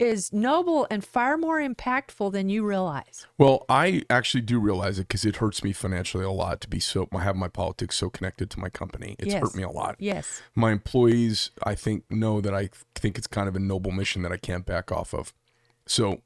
is noble and far more impactful than you realize. Well, I actually do realize it because it hurts me financially a lot to be so have my politics so connected to my company. It's Yes. hurt me a lot. Yes. My employees, I think, know that I think it's kind of a noble mission that I can't back off of. So,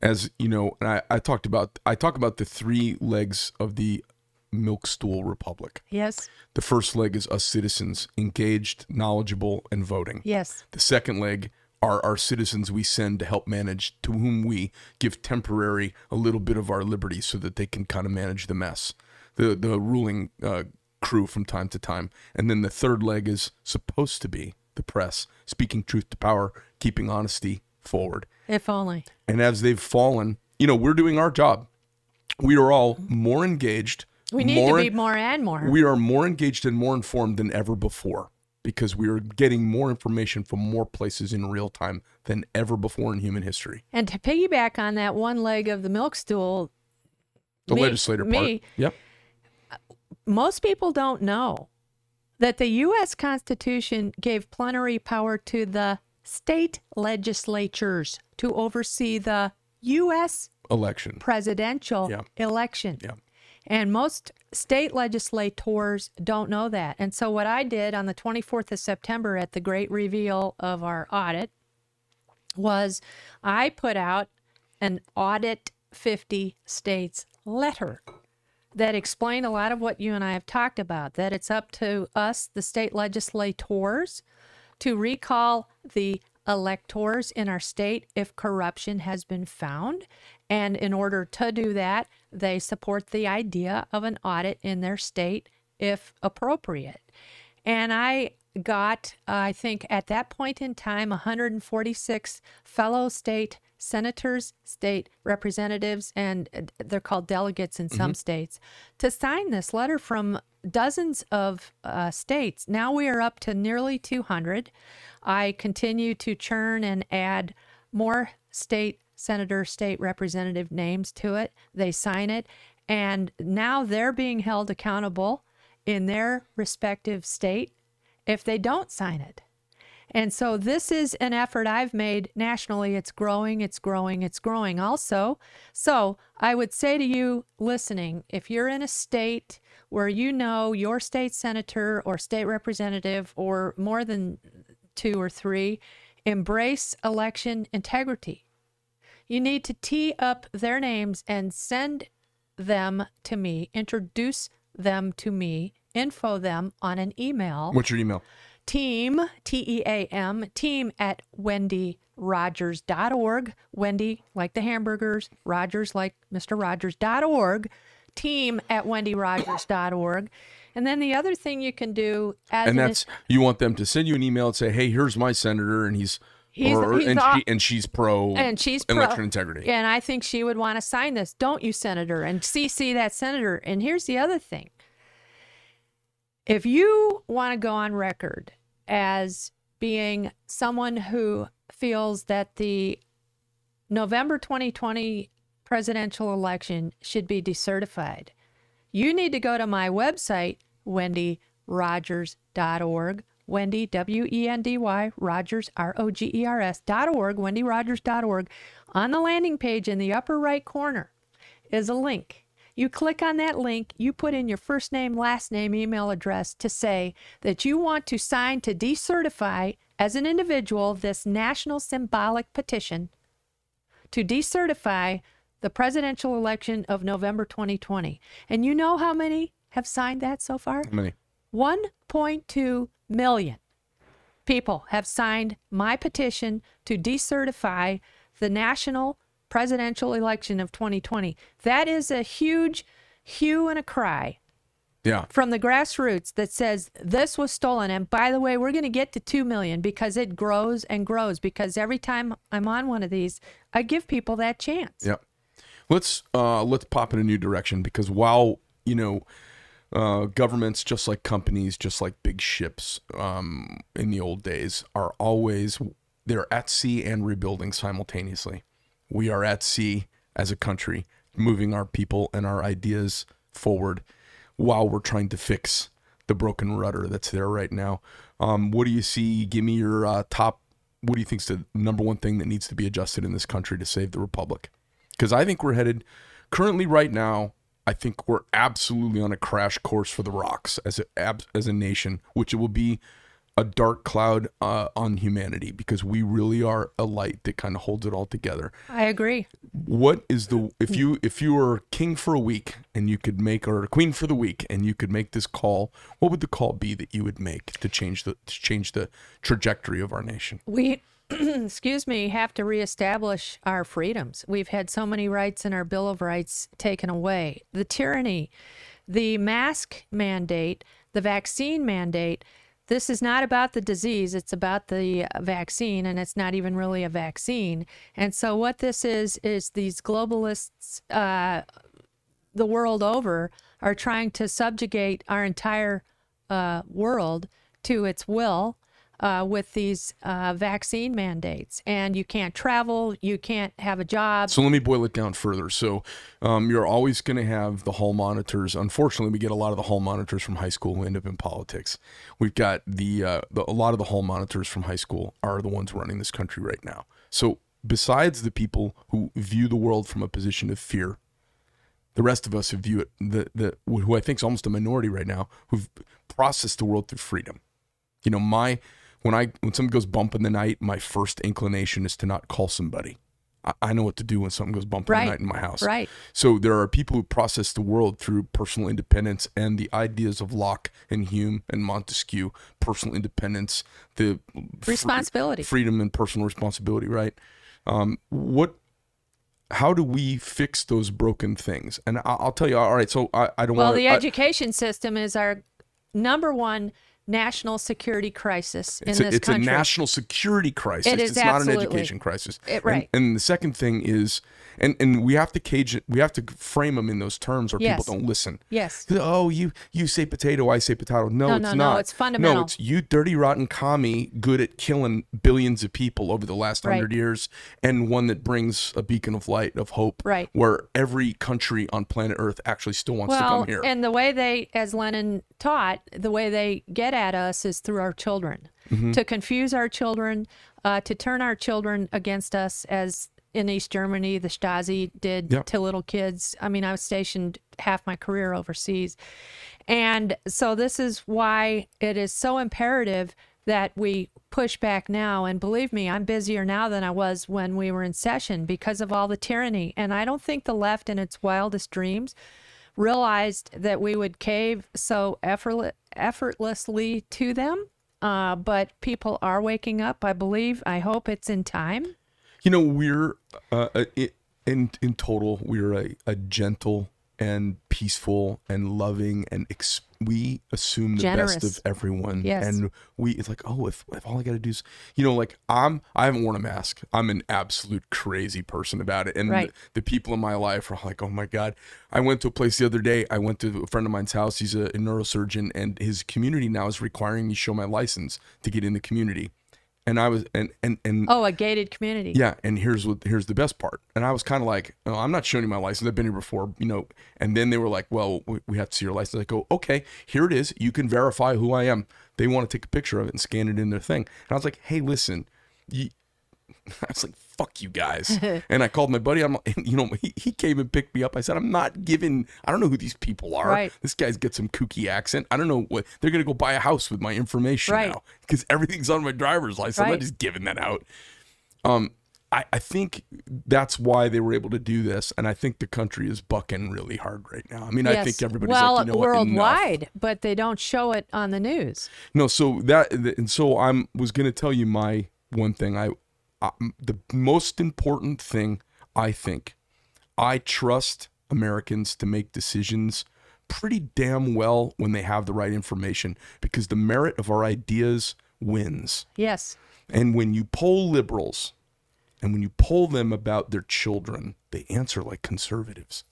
as you know, and I, I talked about I talk about the three legs of the milk stool republic. Yes. The first leg is us citizens, engaged, knowledgeable, and voting. Yes. The second leg are our citizens we send to help manage, to whom we give temporary a little bit of our liberty so that they can kind of manage the mess, the the ruling uh, crew from time to time. And then the third leg is supposed to be the press, speaking truth to power, keeping honesty forward. If only. And as they've fallen, you know, we're doing our job. We are all more engaged. We need more to be more and more. we are more engaged and more informed than ever before because we are getting more information from more places in real time than ever before in human history. and to piggyback on that one leg of the milk stool, The Me- legislator part. me. Yep. most people don't know that the U.S. Constitution gave plenary power to the state legislatures to oversee the U.S. Election. presidential Yeah. election. Yeah. And most state legislators don't know that. And so, what I did on the 24th of September at the great reveal of our audit was I put out an Audit 50 States letter that explained a lot of what you and I have talked about that it's up to us, the state legislators, to recall the electors in our state if corruption has been found. And in order to do that, they support the idea of an audit in their state if appropriate. And I got, I think at that point in time, 146 fellow state senators, state representatives, and uh, they're called delegates in some states to sign this letter from dozens of uh, states. Now we are up to nearly 200. I continue to churn and add more state senator, state representative names to it. They sign it. And now they're being held accountable in their respective state if they don't sign it. And so this is an effort I've made nationally. It's growing, it's growing, it's growing also. So I would say to you listening, if you're in a state where you know your state senator or state representative or more than two or three, embrace election integrity. You need to tee up their names and send them to me, introduce them to me, info them on an email What's your email? team t-e-a-m team at wendyrogers.org wendy like the hamburgers rogers like mr rogers.org team at wendyrogers.org. And then the other thing you can do as and an- that's you want them to send you an email and say, "Hey, here's my senator, and he's, He's- or, he's and, aw- she, and she's pro and she's pro- election integrity." And I think she would want to sign this, don't you, Senator? And CC that senator. And here's the other thing if you want to go on record as being someone who feels that the November 2020 presidential election should be decertified, you need to go to my website, wendyrogers.org. Wendy, W E N D Y, Rogers, R O G E R S, dot org, wendyrogers.org. On the landing page in the upper right corner is a link. You click on that link, you put in your first name, last name, email address to say that you want to sign to decertify as an individual this national symbolic petition to decertify the presidential election of November 2020. And you know how many have signed that so far? How many? 1.2 million people have signed my petition to decertify the national presidential election of 2020. That is a huge hue and a cry Yeah, from the grassroots that says this was stolen. And by the way, we're going to get to 2 million because it grows and grows. Because every time I'm on one of these, I give people that chance. yeah. Let's uh, let's pop in a new direction because while you know uh, governments, just like companies, just like big ships um, in the old days, are always they're at sea and rebuilding simultaneously. We are at sea as a country, moving our people and our ideas forward while we're trying to fix the broken rudder that's there right now. Um, what do you see? Give me your uh, top. What do you think's the number one thing that needs to be adjusted in this country to save the republic? Because I think we're headed currently right now. I think we're absolutely on a crash course for the rocks as a as a nation, which it will be a dark cloud uh, on humanity because we really are a light that kind of holds it all together I agree. what is the if you if you were king for a week and you could make or queen for the week and you could make this call what would the call be that you would make to change the to change the trajectory of our nation We, <clears throat> excuse me, have to reestablish our freedoms. We've had so many rights in our Bill of Rights taken away. The tyranny, the mask mandate, the vaccine mandate. This is not about the disease, it's about the uh, vaccine, and it's not even really a vaccine. And so, what this is, is these globalists, uh, the world over, are trying to subjugate our entire uh, world to its will uh, with these uh, vaccine mandates. And you can't travel, you can't have a job. so let me boil it down further so um, you're always going to have the hall monitors unfortunately we get a lot of the hall monitors from high school who end up in politics we've got the, uh, the a lot of the hall monitors from high school are the ones running this country right now so besides the people who view the world from a position of fear the rest of us who view it the, the who I think is almost a minority right now who've processed the world through freedom. You know, my when I when something goes bump in the night, my first inclination is to not call somebody. I, I know what to do when something goes bump in the night in my house. Right. So there are people who process the world through personal independence and the ideas of Locke and Hume and Montesquieu, personal independence, the fr- Responsibility. freedom and personal responsibility, right? Um, what how do we fix those broken things? And I- I'll tell you, all right, so I, I don't Well, want the education system is our number one national security crisis in It's a, this it's a national security crisis. It is it's not an absolutely. education crisis. It- And- right. And, the second thing is, and, and we have to cage it, we have to frame them in those terms or Yes. people don't listen. yes. Oh, you you say potato, I say potato. No, No, it's no, no, not. it's fundamental. No, it's you dirty rotten commie, good at killing billions of people over the last Right. hundred years, and one that brings a beacon of light of hope. Right. Where every country on planet Earth actually still wants to come here. and the way they, as Lenin taught, the way they get at us is through our children, Mm-hmm. to confuse our children, uh, to turn our children against us, as in East Germany, the Stasi did Yep. to little kids. I mean, I was stationed half my career overseas. And so this is why it is so imperative that we push back now. And believe me, I'm busier now than I was when we were in session because of all the tyranny. And I don't think the left in its wildest dreams realized that we would cave so effortless, effortlessly to them. Uh, but people are waking up. I believe. I hope it's in time. You know, we're uh, uh, in in total, we're a, a gentle and peaceful and loving and ex- we assume the best of everyone. Yes. and we it's like oh if, if all i gotta do is you know like i'm i haven't worn a mask. I'm an absolute crazy person about it. And Right. the, the people in my life are like oh my god. I went to a place the other day. I went to a friend of mine's house. He's a, a neurosurgeon and his community now is requiring me show my license to get in the community and i was and and and Oh, a gated community. yeah, and here's what here's the best part. And I was kind of like, oh, I'm not showing you my license. I've been here before, you know. And then they were like, well, we, we have to see your license. I go, okay, here it is. You can verify who I am. They want to take a picture of it and scan it in their thing. And I was like, hey, listen, you. <laughs> I was like, fuck you guys. <laughs> and I called my buddy. I'm, <laughs> like- you know, he, he came and picked me up. I said, I'm not giving, I don't know who these people are. Right. This guy's got some kooky accent. I don't know what, they're going to go buy a house with my information Right. now because everything's on my driver's license. I'm not just giving that out. Um, I, I think that's why they were able to do this, and I think the country is bucking really hard right now. I mean, I think everybody's well, like, you know worldwide, but they don't show it on the news. No, so that and so I'm was going to tell you my one thing. I, The most important thing I think I trust Americans to make decisions pretty damn well when they have the right information because the merit of our ideas wins. Yes. And when you poll liberals and when you poll them about their children, they answer like conservatives.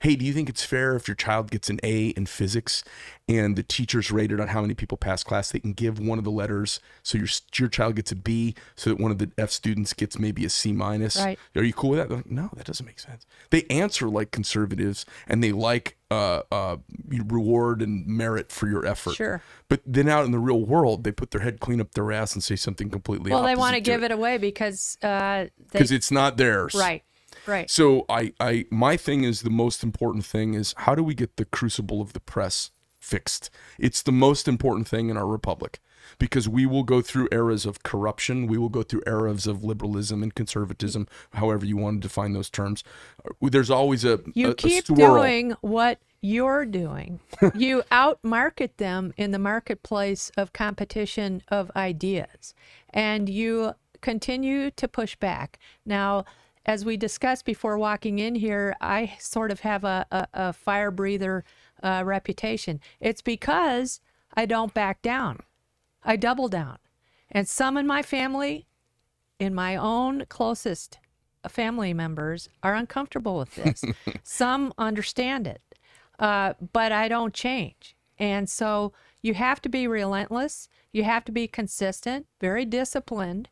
Hey, do you think it's fair if your child gets an A in physics and the teacher's rated on how many people pass class? They can give one of the letters so your your child gets a B, so that one of the F students gets maybe a C minus. Right. Are you cool with that? They're like, no, that doesn't make sense. They answer like conservatives and they like uh, uh, reward and merit for your effort. Sure. But then out in the real world, they put their head clean up their ass and say something completely Well, they want to give it away because uh, because it's not theirs. right, right. So I, I, my thing is the most important thing is how do we get the crucible of the press fixed? It's the most important thing in our republic because we will go through eras of corruption. We will go through eras of liberalism and conservatism, however you want to define those terms. Uh, there's always a You a, a keep swirl. doing what you're doing. <laughs> you outmarket them in the marketplace of competition of ideas, and you continue to push back. Now, as we discussed before walking in here, I sort of have a, a, a fire breather uh, reputation. It's because I don't back down. I double down. And some in my family, in my own closest family members, are uncomfortable with this. <laughs> some understand it, uh, but I don't change. And so you have to be relentless. You have to be consistent, very disciplined,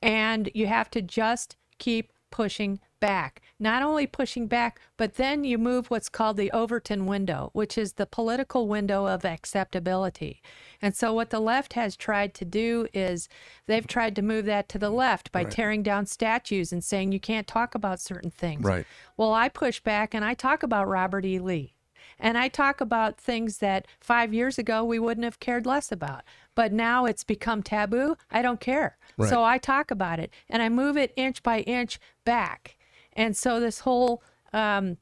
and you have to just keep pushing back. Not only pushing back, but then you move what's called the Overton window, which is the political window of acceptability. And so, what the left has tried to do is they've tried to move that to the left by tearing down statues and saying you can't talk about certain things. Right. Well, I push back and I talk about Robert E. Lee. And I talk about things that five years ago we wouldn't have cared less about. But now it's become taboo. I don't care. Right. So I talk about it and I move it inch by inch back. And so this whole um,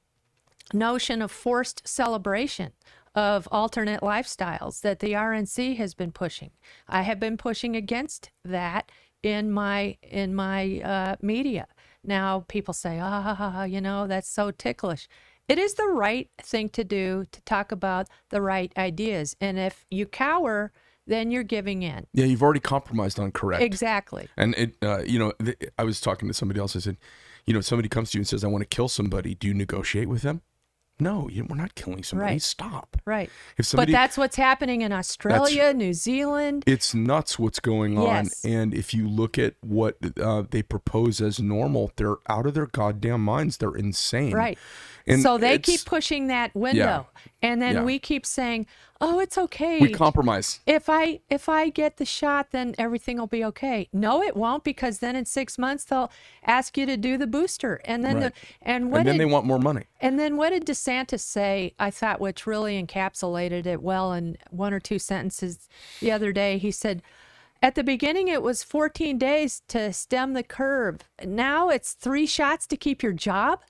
notion of forced celebration of alternate lifestyles that the RNC has been pushing. I have been pushing against that in my in my uh, media. Now people say, ah, you know, that's so ticklish. It is the right thing to do to talk about the right ideas. And if you cower, then you're giving in. Yeah, you've already compromised on correct. Exactly. And it, uh, you know, th- I was talking to somebody else. I said, you know, if somebody comes to you and says, "I want to kill somebody," do you negotiate with them? No, you, we're not killing somebody. Right. Stop. Right. If somebody, but that's what's happening in Australia, New Zealand. it's nuts what's going on. Yes. And if you look at what uh, they propose as normal, they're out of their goddamn minds. They're insane. Right. And so they keep pushing that window. And then Yeah. we keep saying, "Oh, it's okay. We compromise. if I if I get the shot, then everything will be okay." No, it won't because then in 6 months they'll ask you to do the booster. And then Right. the, and what And then did, they want more money. and then what did DeSantis say? I thought which really encapsulated it well in one or two sentences the other day. He said, at the beginning, it was 14 days to stem the curve. Now it's three shots to keep your job.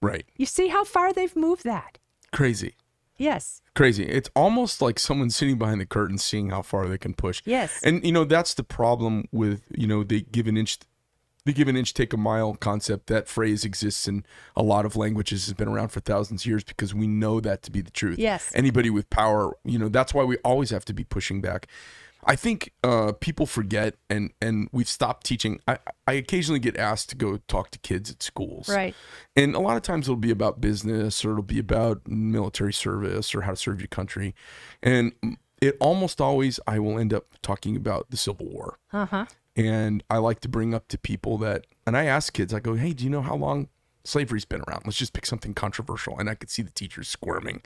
Right. You see how far they've moved that? Crazy. Yes. Crazy. It's almost like someone sitting behind the curtain seeing how far they can push. Yes. And you know that's the problem with you know they give an inch the give an inch, take a mile concept, that phrase exists in a lot of languages, has been around for thousands of years because we know that to be the truth. Yes. Anybody with power, you know, that's why we always have to be pushing back. I think uh, people forget, and and we've stopped teaching. I, I occasionally get asked to go talk to kids at schools, Right. and a lot of times it'll be about business or it'll be about military service or how to serve your country, and it almost always I will end up talking about the Civil War. Uh huh. And I like to bring up to people that, and I ask kids, I go, hey, do you know how long slavery's been around? Let's just pick something controversial. And I could see the teachers squirming.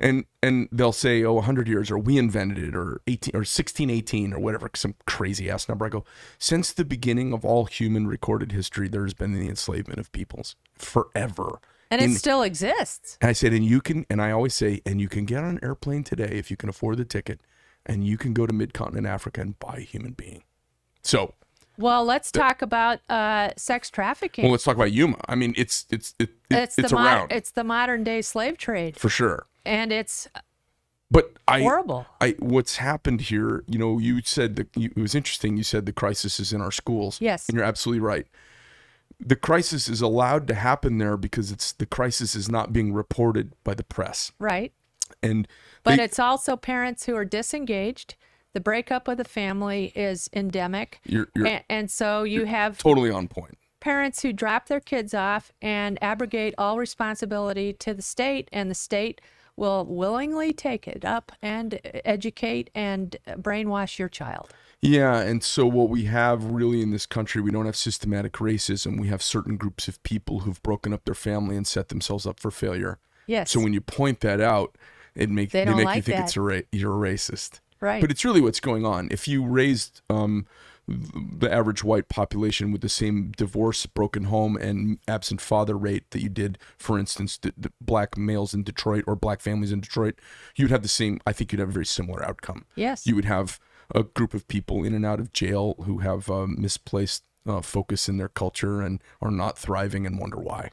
And and they'll say, oh, 100 years, or we invented it, or 18, or 1618, or whatever, some crazy ass number. I go, since the beginning of all human recorded history, there's been the enslavement of peoples forever. And it In- still exists. and I said, and you can, and I always say, and you can get on an airplane today if you can afford the ticket, and you can go to mid continent Africa and buy a human being. So, Well, let's talk about uh, sex trafficking. well, let's talk about Yuma. I mean, it's it's it, it- it's it's, mod- around it's the modern day slave trade, for sure. and it's But I, horrible. I, what's happened here? You know, you said that you, it was interesting. You said the crisis is in our schools. Yes. and you're absolutely right. The crisis is allowed to happen there because it's the crisis is not being reported by the press, right. and But they- it's also parents who are disengaged. The breakup of the family is endemic. you're, you're and, and so you have totally on point. parents who drop their kids off and abrogate all responsibility to the state, and the state will willingly take it up and educate and brainwash your child. Yeah, and so what we have really in this country, we don't have systematic racism. We have certain groups of people who've broken up their family and set themselves up for failure. Yes. So when you point that out, it makes They they, make you think that. it's a ra- you're a racist. Right. But it's really what's going on. If you raised um, the average white population with the same divorce, broken home, and absent father rate that you did, for instance, the, the black males in Detroit or black families in Detroit, you'd have the same. I think you'd have a very similar outcome yes. you would have a group of people in and out of jail who have uh, misplaced uh, focus in their culture and are not thriving and wonder why.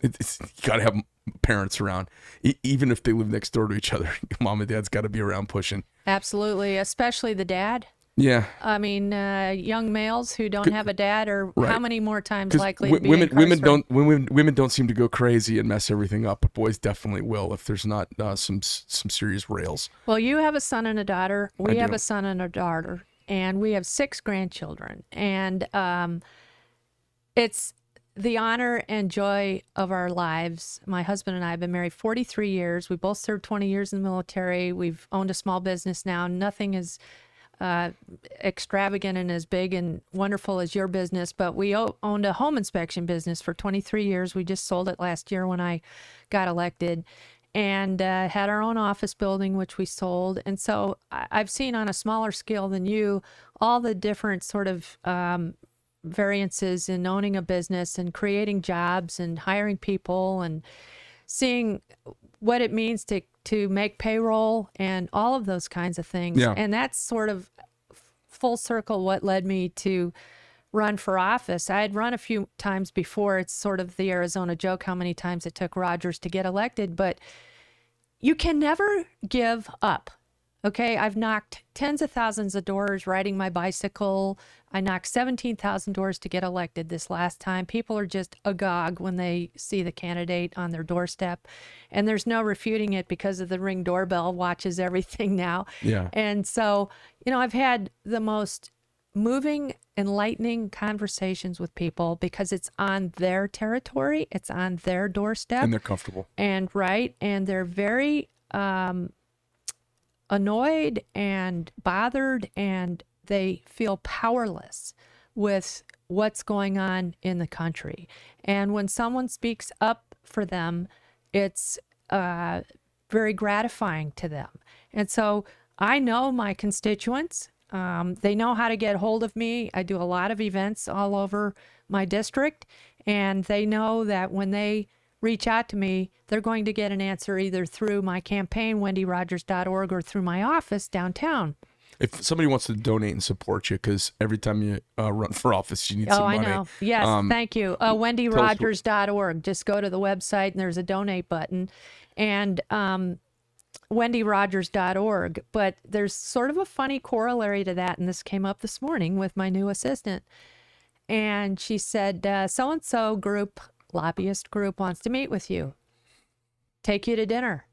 It, it's you got to have parents around, e- even if they live next door to each other. <laughs> Mom and dad's got to be around pushing. Absolutely, especially the dad. Yeah, I mean, uh, young males who don't have a dad are how many more times likely to be women women don't women women don't seem to go crazy and mess everything up, but boys definitely will if there's not uh, some some serious rails. Well, you have a son and a daughter. We I have do. a son and a daughter, and we have six grandchildren. And um, it's the honor and joy of our lives. My husband and I have been married 43 years. We both served 20 years in the military. We've owned a small business now. Nothing is uh, extravagant and as big and wonderful as your business, but we o- owned a home inspection business for 23 years. We just sold it last year when I got elected and uh, had our own office building, which we sold. And so I- I've seen on a smaller scale than you all the different sort of um, variances in owning a business and creating jobs and hiring people and seeing what it means to to make payroll and all of those kinds of things. Yeah. And that's sort of full circle what led me to run for office. I had run a few times before. It's sort of the Arizona joke how many times it took Rogers to get elected, but you can never give up. Okay, I've knocked tens of thousands of doors riding my bicycle. I knocked 17,000 doors to get elected this last time. People are just agog when they see the candidate on their doorstep. And there's no refuting it because of the ring doorbell watches everything <laughs> now. Yeah. And so, you know, I've had the most moving, enlightening conversations with people because it's on their territory, it's on their doorstep And they're comfortable. and right and they're very um, annoyed and bothered and they feel powerless with what's going on in the country. And when someone speaks up for them it's uh, very gratifying to them. And so i know my constituents um, they know how to get hold of me. I do a lot of events all over my district and they know that when they reach out to me, they're going to get an answer either through my campaign, wendyrogers.org, or through my office downtown. If somebody wants to donate and support you, because every time you uh, run for <laughs> office, you need Oh, some I know. Yes, Um, thank you. Uh, wendyrogers.org. Just go to the website and there's a donate button. And um, wendyrogers.org. But there's sort of a funny corollary to that. And this came up this morning with my new assistant. and she said, "So and so group, lobbyist group, wants to meet with you. Take you to dinner."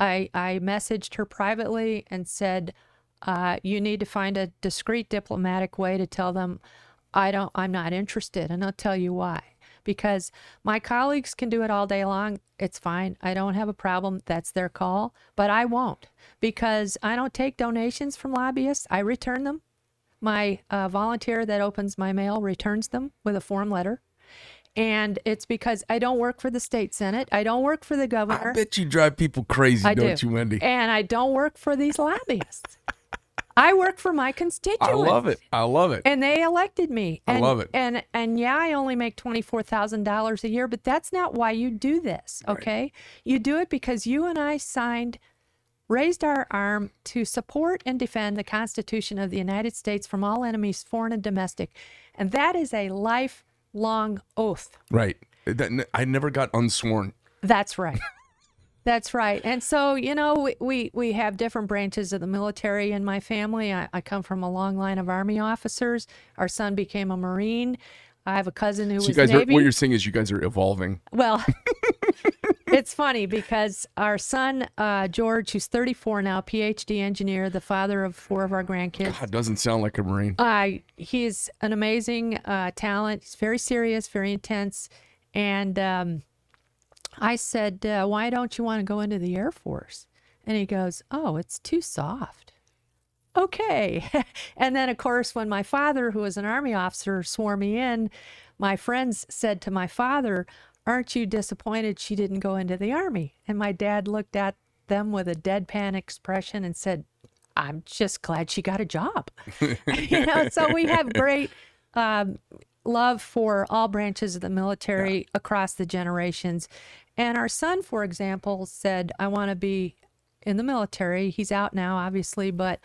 I I messaged her privately and said, uh, "You need to find a discreet diplomatic way to tell them I don't. I'm not interested, and I'll tell you why." Because my colleagues can do it all day long. It's fine. I don't have a problem. That's their call. But I won't because I don't take donations from lobbyists. I return them. My uh, volunteer that opens my mail returns them with a form letter. And it's because I don't work for the state senate. I don't work for the governor. I bet you drive people crazy, I don't do. you, Wendy? And I don't work for these lobbyists. I work for my constituents. I love it. I love it. And they elected me. I And, love it. And and yeah, I only make twenty four thousand dollars a year, but that's not why you do this. Okay, you do it because you and I signed, raised our arm to support and defend the Constitution of the United States from all enemies, foreign and domestic, and that is a lifelong oath. right. I never got unsworn. That's right. <laughs> That's right. And so, you know, we, we, we have different branches of the military in my family. I, I come from a long line of Army officers. Our son became a Marine. I have a cousin who So you was guys are Navy. what you're saying is you guys are evolving. Well, <laughs> <laughs> it's funny because our son, uh, George, who's 34 now, PhD engineer, the father of four of our grandkids. God, doesn't sound like a Marine. Uh, he's an amazing uh, talent. He's very serious, very intense. And um, I said, uh, Why don't you want to go into the Air Force? And he goes, Oh, it's too soft. Okay. <laughs> and then, of course, when my father, who was an Army officer, swore me in, my friends said to my father, Aren't you disappointed she didn't go into the Army? And my dad looked at them with a deadpan expression and said, I'm just glad she got a job. <laughs> you know, so we have <laughs> great um, love for all branches of the military across the generations. And our son, for example, said, I want to be in the military. He's out now, obviously, but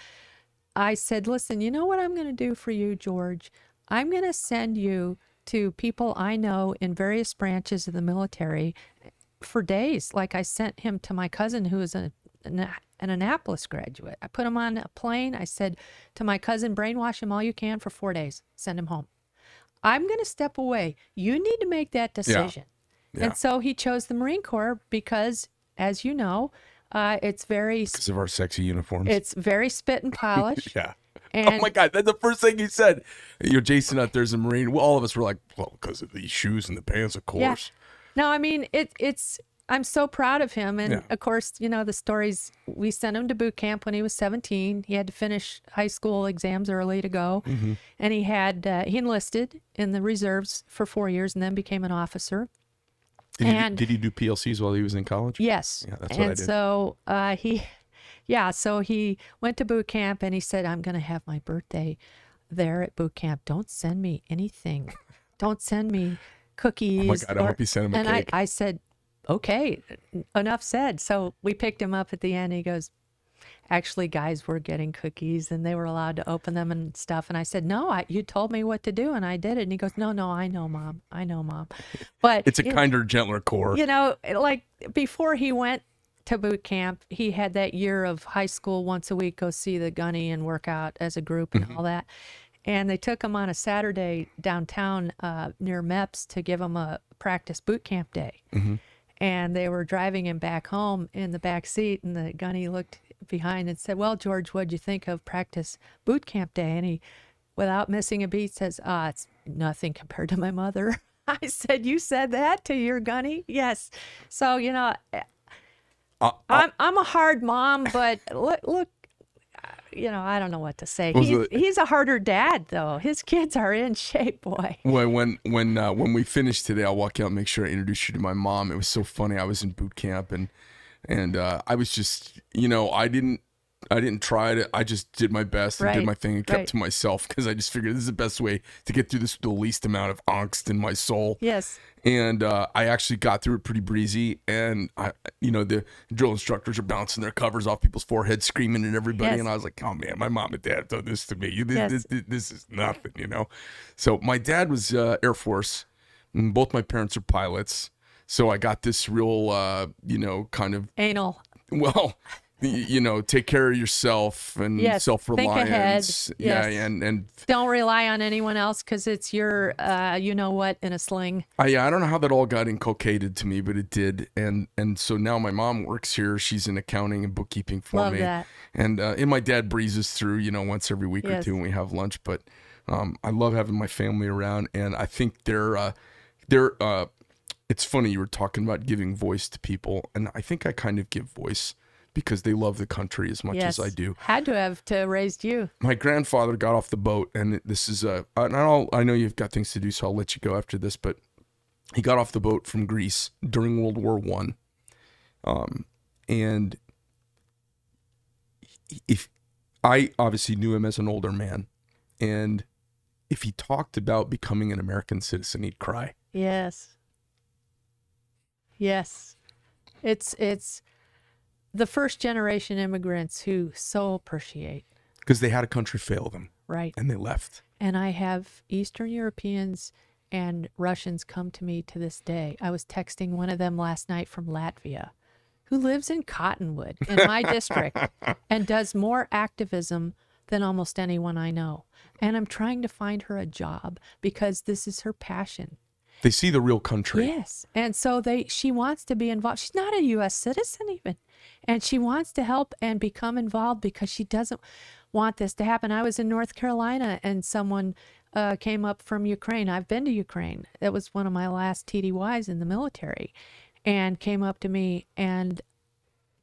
I said, listen, you know what I'm going to do for you, George? I'm going to send you to people I know in various branches of the military for days. Like I sent him to my cousin who is a, an, an Annapolis graduate. I put him on a plane. I said to my cousin, brainwash him all you can for four days, send him home. I'm going to step away. You need to make that decision. Yeah. And so he chose the Marine Corps because, as you know, uh, it's very Because of our sexy uniforms. it's very spit and <laughs> polish. yeah. And oh my God, that's the first thing you said. You're Jason out there's a Marine. All of us were like, well, because of these shoes and the pants, of Yeah. course. No, I mean it. It's I'm so proud of him, and Yeah. of course, you know the stories. We sent him to boot camp when he was 17. He had to finish high school exams early to go, Mm-hmm. and he had uh, he enlisted in the reserves for four years and then became an officer. Did, he, And- do- did he do PLCs while he was in college? Yes. Yeah, that's what I and did. so uh, he, yeah, so he went to boot camp and he said, I'm going to have my birthday there at boot camp. Don't send me anything. Don't send me cookies. Oh my God, I or-" hope you sent him a And cake. I, I said, okay, enough said. So we picked him up at the end. He goes, actually, guys were getting cookies and they were allowed to open them and stuff. And I said, no, I, you told me what to do and I did it. And he goes, no, no, I know, mom. I know, mom. But It's a kinder, gentler Corps. you know, like before he went to boot camp, he had that year of high school once a week, go see the gunny and work out as a group and all that. And they took him on a Saturday downtown uh, near MEPS to give him a practice boot camp day. And they were driving him back home in the back seat, and the gunny looked behind and said, "Well, George, what'd you think of practice boot camp day?" And he, without missing a beat, says, "Ah, it's nothing compared to my mother." <laughs> I said, "You said that to your gunny?" Yes. So you know, Uh, I'm I'm a hard mom, but <laughs> look, look, uh, you know, I don't know what to say. He's, it- he's a harder dad, though. His kids are in <laughs> shape, boy. When when when uh, when we finish today, I'll walk out and make sure I introduce you to my mom. It was so funny. I was in boot camp and and uh, I was just you know I didn't I didn't try to. I just did my best and Right, did my thing and kept right. to myself because I just figured this is the best way to get through this with the least amount of angst in my soul. Yes. and uh, I actually got through it pretty breezy. And I, you know, the drill instructors are bouncing their covers off people's foreheads, screaming at everybody, Yes. and I was like, "Oh man, my mom and dad have done this to me. This, Yes. this, this, this is nothing," you know. So my dad was uh, Air Force, and both my parents are pilots. So I got this real, uh, you know, kind of Anal. well, you know, take care of yourself and Yes, self-reliance. ahead. Yeah, Yes. and and Don't rely on anyone else because it's your, uh, you know what, in a sling. I I don't know how that all got inculcated to me, but it did. And and so now my mom works here. She's in accounting and bookkeeping for Love me. that. And uh, and my dad breezes through, you know, once every week or two when we have lunch. But um, I love having my family around, and I think they're uh, they're. Uh, it's funny you were talking about giving voice to people, and I think I kind of give voice because they love the country as much yes. as I do. Had to have to raised you. My grandfather got off the boat, and this is uh, and I'll, I know you've got things to do, so I'll let you go after this. But he got off the boat from Greece during World War One, um, and if I obviously knew him as an older man, and if he talked about becoming an American citizen, he'd cry. Yes. Yes. It's it's the first generation immigrants who so appreciate, because they had a country fail them right? and they left. And I have Eastern Europeans and Russians come to me to this day. I was texting one of them last night from Latvia who lives in Cottonwood in my district <laughs> and does more activism than almost anyone I know. And I'm trying to find her a job because this is her passion. They see the real country. Yes. And so they she wants to be involved. She's not a US citizen even. And she wants to help and become involved because she doesn't want this to happen. I was in North Carolina and someone uh, came up from Ukraine. I've been to Ukraine. That was one of my last TDYs in the military and came up to me and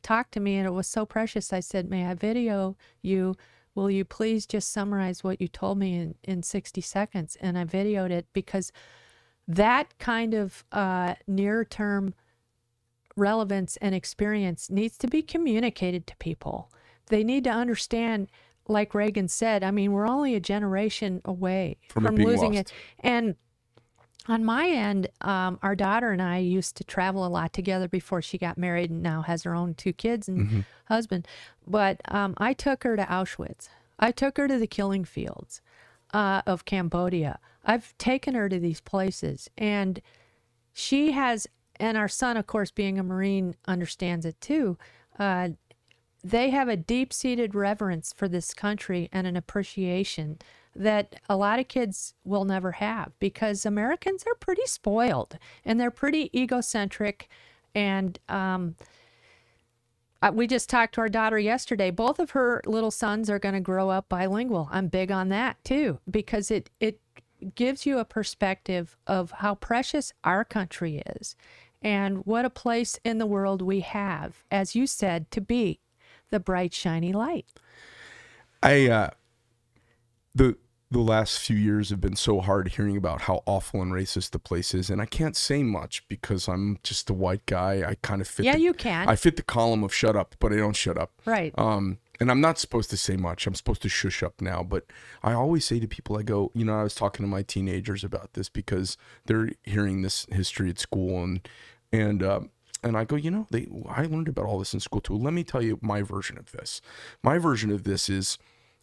talked to me and it was so precious. I said, May I video you? Will you please just summarize what you told me in, in 60 seconds? And I videoed it because that kind of uh, near term relevance and experience needs to be communicated to people. They need to understand, like Reagan said, I mean, we're only a generation away From from, it losing lost. it. And on my end, um, our daughter and I used to travel a lot together before she got married and now has her own two kids and husband. But um, I took her to Auschwitz. I took her to the killing fields uh, of Cambodia. I've taken her to these places, and she has, and our son, of course, being a Marine, understands it too. Uh, they have a deep seated reverence for this country and an appreciation that a lot of kids will never have because Americans are pretty spoiled and they're pretty egocentric. And um, uh, we just talked to our daughter yesterday. Both of her little sons are going to grow up bilingual. I'm big on that too because it it gives you a perspective of how precious our country is and what a place in the world we have, as you said, to be the bright shiny light. I uh the the last few years have been so hard hearing about how awful and racist the place is, and I can't say much because I'm just a white guy. I kind of fit. Yeah, the, you can. I fit the column of shut up, but I don't shut up. Right. Um, and I'm not supposed to say much. I'm supposed to shush up now. But I always say to people, I go, you know, I was talking to my teenagers about this because they're hearing this history at school, and and uh, and I go, you know, they I learned about all this in school too. Let me tell you my version of this. My version of this is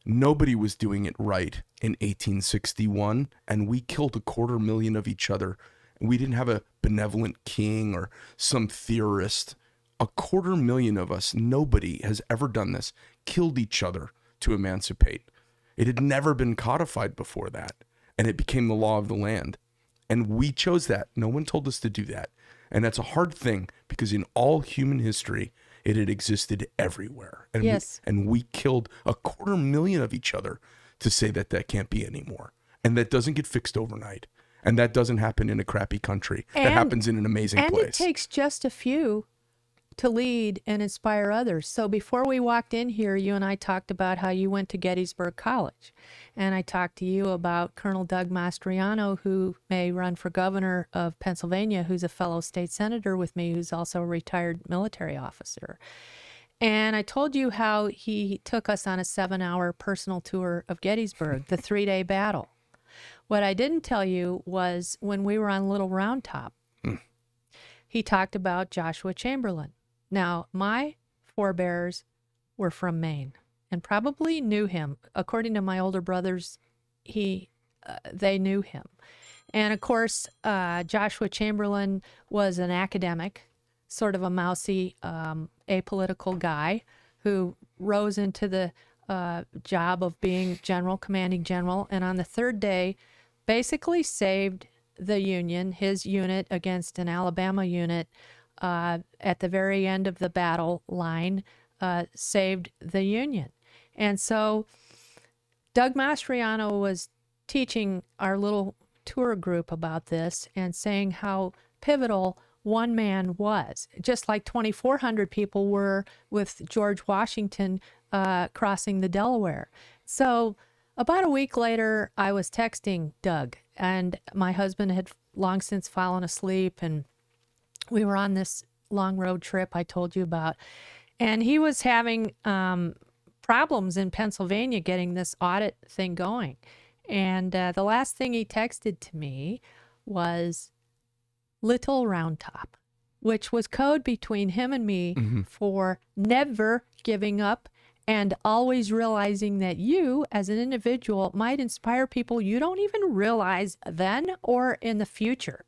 nobody was doing it right in 1861, and we killed a quarter million of each other. We didn't have a benevolent king or some theorist. A quarter million of us, nobody has ever done this, killed each other to emancipate. It had never been codified before that, and it became the law of the land. And we chose that. No one told us to do that. And that's a hard thing because in all human history, it had existed everywhere. And Yes. we, and we killed a quarter million of each other to say that that can't be anymore. And that doesn't get fixed overnight. And that doesn't happen in a crappy country. that happens in an amazing and place. it takes just a few to lead and inspire others. So before we walked in here, you and I talked about how you went to Gettysburg College. And I talked to you about Colonel Doug Mastriano, who may run for governor of Pennsylvania, who's a fellow state senator with me, who's also a retired military officer. And I told you how he took us on a seven hour personal tour of Gettysburg, the three day battle. What I didn't tell you was when we were on Little Round Top, hmm. he talked about Joshua Chamberlain. Now, my forebears were from Maine and probably knew him. According to my older brothers, he uh, they knew him. And of course, uh, Joshua Chamberlain was an academic, sort of a mousy, um, apolitical guy who rose into the uh, job of being general, commanding general, and on the third day, basically saved the Union, his unit, against an Alabama unit uh, at the very end of the battle line, uh, saved the Union. And so Doug Mastriano was teaching our little tour group about this and saying how pivotal one man was, just like 2,400 people were with George Washington uh, crossing the Delaware. So, about a week later, I was texting Doug, and my husband had long since fallen asleep, and we were on this long road trip I told you about. And he was having um, problems in Pennsylvania getting this audit thing going. And uh, the last thing he texted to me was Little Round Top, which was code between him and me Mm-hmm. for never giving up and always realizing that you, as an individual, might inspire people you don't even realize then or in the future.